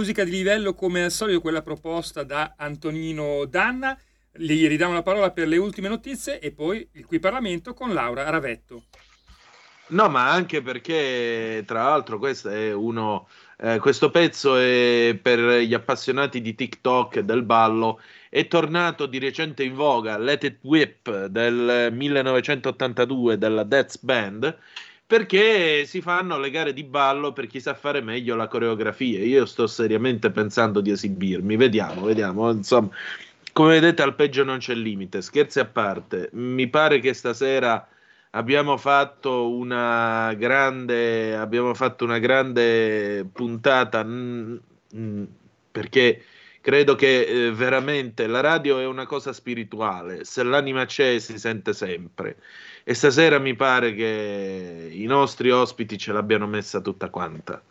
Musica di livello come al solito, quella proposta da Antonino Danna. Gli ridiamo la parola per le ultime notizie e poi il qui Parlamento con Laura Ravetto. No, ma anche perché, tra l'altro, questo è uno. Eh, questo pezzo è per gli appassionati di TikTok e del ballo. È tornato di recente in voga Let It Whip del 1982 della Death Band perché si fanno le gare di ballo per chi sa fare meglio la coreografia. Io sto seriamente pensando di esibirmi. Vediamo, vediamo. Insomma, come vedete, al peggio non c'è limite. Scherzi a parte, mi pare che stasera abbiamo fatto una grande, abbiamo fatto una grande puntata perché credo che eh, veramente la radio è una cosa spirituale. Se l'anima c'è, si sente sempre e stasera mi pare che i nostri ospiti ce l'abbiano messa tutta quanta.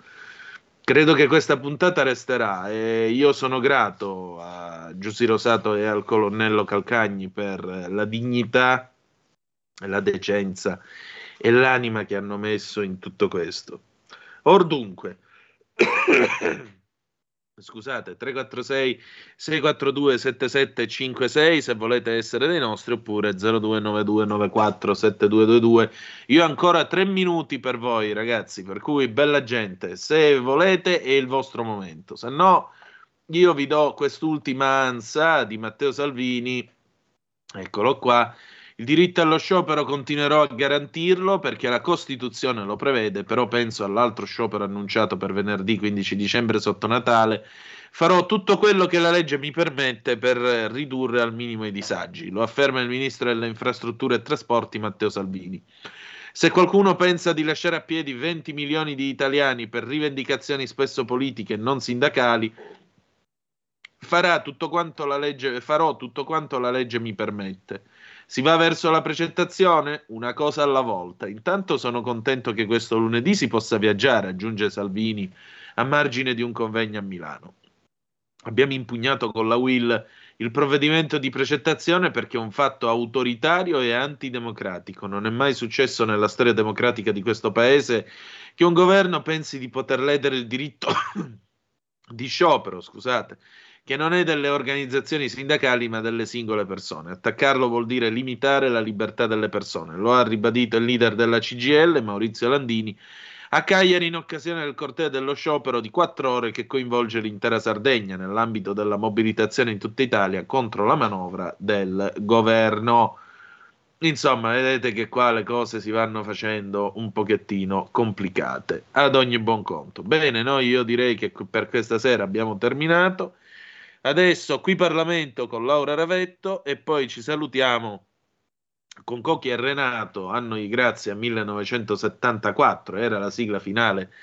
Credo che questa puntata resterà e io sono grato a Giussi Rosato e al colonnello Calcagni per la dignità, la decenza e l'anima che hanno messo in tutto questo. Or dunque, scusate, 346 642 7756 se volete essere dei nostri oppure 029294 7222 io ancora tre minuti per voi ragazzi per cui bella gente se volete è il vostro momento. Se no io vi do quest'ultima ansa di Matteo Salvini. Eccolo qua il diritto allo sciopero continuerò a garantirlo perché la Costituzione lo prevede, però penso all'altro sciopero annunciato per venerdì 15 dicembre sotto Natale. Farò tutto quello che la legge mi permette per ridurre al minimo i disagi, lo afferma il ministro delle infrastrutture e trasporti Matteo Salvini. Se qualcuno pensa di lasciare a piedi 20 milioni di italiani per rivendicazioni spesso politiche e non sindacali, farà tutto quanto la legge, farò tutto quanto la legge mi permette. Si va verso la precettazione? Una cosa alla volta. Intanto sono contento che questo lunedì si possa viaggiare, aggiunge Salvini, a margine di un convegno a Milano. Abbiamo impugnato con la Will il provvedimento di precettazione perché è un fatto autoritario e antidemocratico. Non è mai successo nella storia democratica di questo paese che un governo pensi di poter ledere il diritto di sciopero, scusate, che non è delle organizzazioni sindacali ma delle singole persone. Attaccarlo vuol dire limitare la libertà delle persone. Lo ha ribadito il leader della CGL, Maurizio Landini, a Cagliari in occasione del corteo dello sciopero di quattro ore che coinvolge l'intera Sardegna nell'ambito della mobilitazione in tutta Italia contro la manovra del governo. Insomma, vedete che qua le cose si vanno facendo un pochettino complicate, ad ogni buon conto. Bene, noi io direi che per questa sera abbiamo terminato. Adesso qui Parlamento con Laura Ravetto e poi ci salutiamo con Cocchi e Renato, anno di grazia 1974, era la sigla finale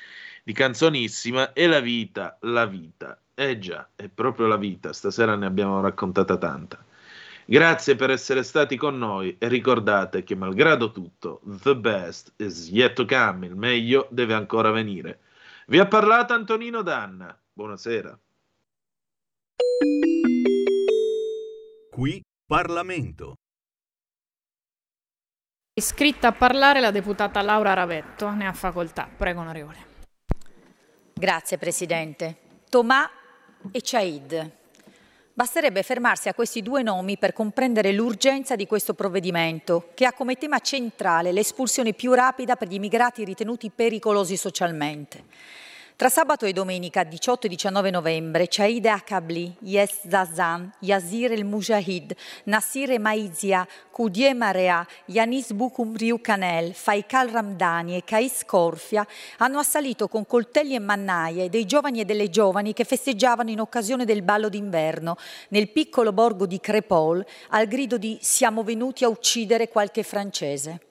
di Canzonissima, e la vita, la vita. Eh già, è proprio la vita, stasera ne abbiamo raccontata tanta. Grazie per essere stati con noi e ricordate che malgrado tutto, the best is yet to come, il meglio deve ancora venire. Vi ha parlato Antonino Danna. Buonasera. Qui Parlamento. Iscritta a parlare la deputata Laura Ravetto. Ne ha facoltà. Prego, onorevole. Grazie, Presidente. Tomà e Chaid. Basterebbe fermarsi a questi due nomi per comprendere l'urgenza di questo provvedimento, che ha come tema centrale l'espulsione più rapida per gli immigrati ritenuti pericolosi socialmente. Tra sabato e domenica 18 e 19 novembre, Chaide Akabli, Yes Zazan, Yazir El Mujahid, Nasir Maizia, Kudie Marea, Yanis Bukum Riucanel, Faikal Ramdani e Kais Corfia hanno assalito con coltelli e mannaie dei giovani e delle giovani che festeggiavano in occasione del ballo d'inverno nel piccolo borgo di Crepol al grido di Siamo venuti a uccidere qualche francese.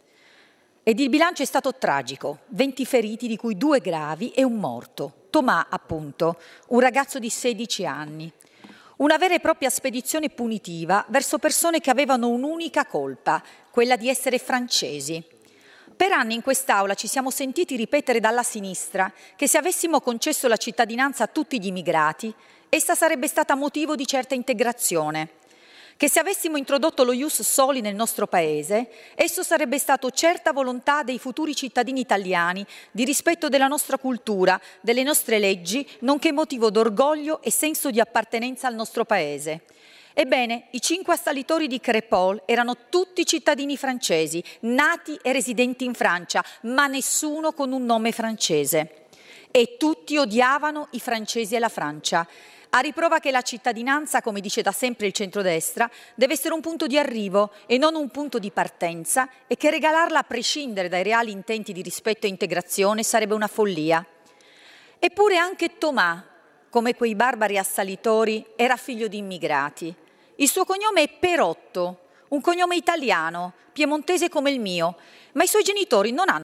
Ed il bilancio è stato tragico, 20 feriti di cui due gravi e un morto. Tomà, appunto, un ragazzo di 16 anni. Una vera e propria spedizione punitiva verso persone che avevano un'unica colpa, quella di essere francesi. Per anni in quest'Aula ci siamo sentiti ripetere dalla sinistra che se avessimo concesso la cittadinanza a tutti gli immigrati, essa sarebbe stata motivo di certa integrazione che se avessimo introdotto lo Ius Soli nel nostro Paese, esso sarebbe stato certa volontà dei futuri cittadini italiani di rispetto della nostra cultura, delle nostre leggi, nonché motivo d'orgoglio e senso di appartenenza al nostro Paese. Ebbene, i cinque assalitori di Crépol erano tutti cittadini francesi, nati e residenti in Francia, ma nessuno con un nome francese. E tutti odiavano i francesi e la Francia a riprova che la cittadinanza, come dice da sempre il centrodestra, deve essere un punto di arrivo e non un punto di partenza e che regalarla a prescindere dai reali intenti di rispetto e integrazione sarebbe una follia. Eppure anche Tomà, come quei barbari assalitori, era figlio di immigrati. Il suo cognome è Perotto, un cognome italiano, piemontese come il mio, ma i suoi genitori non hanno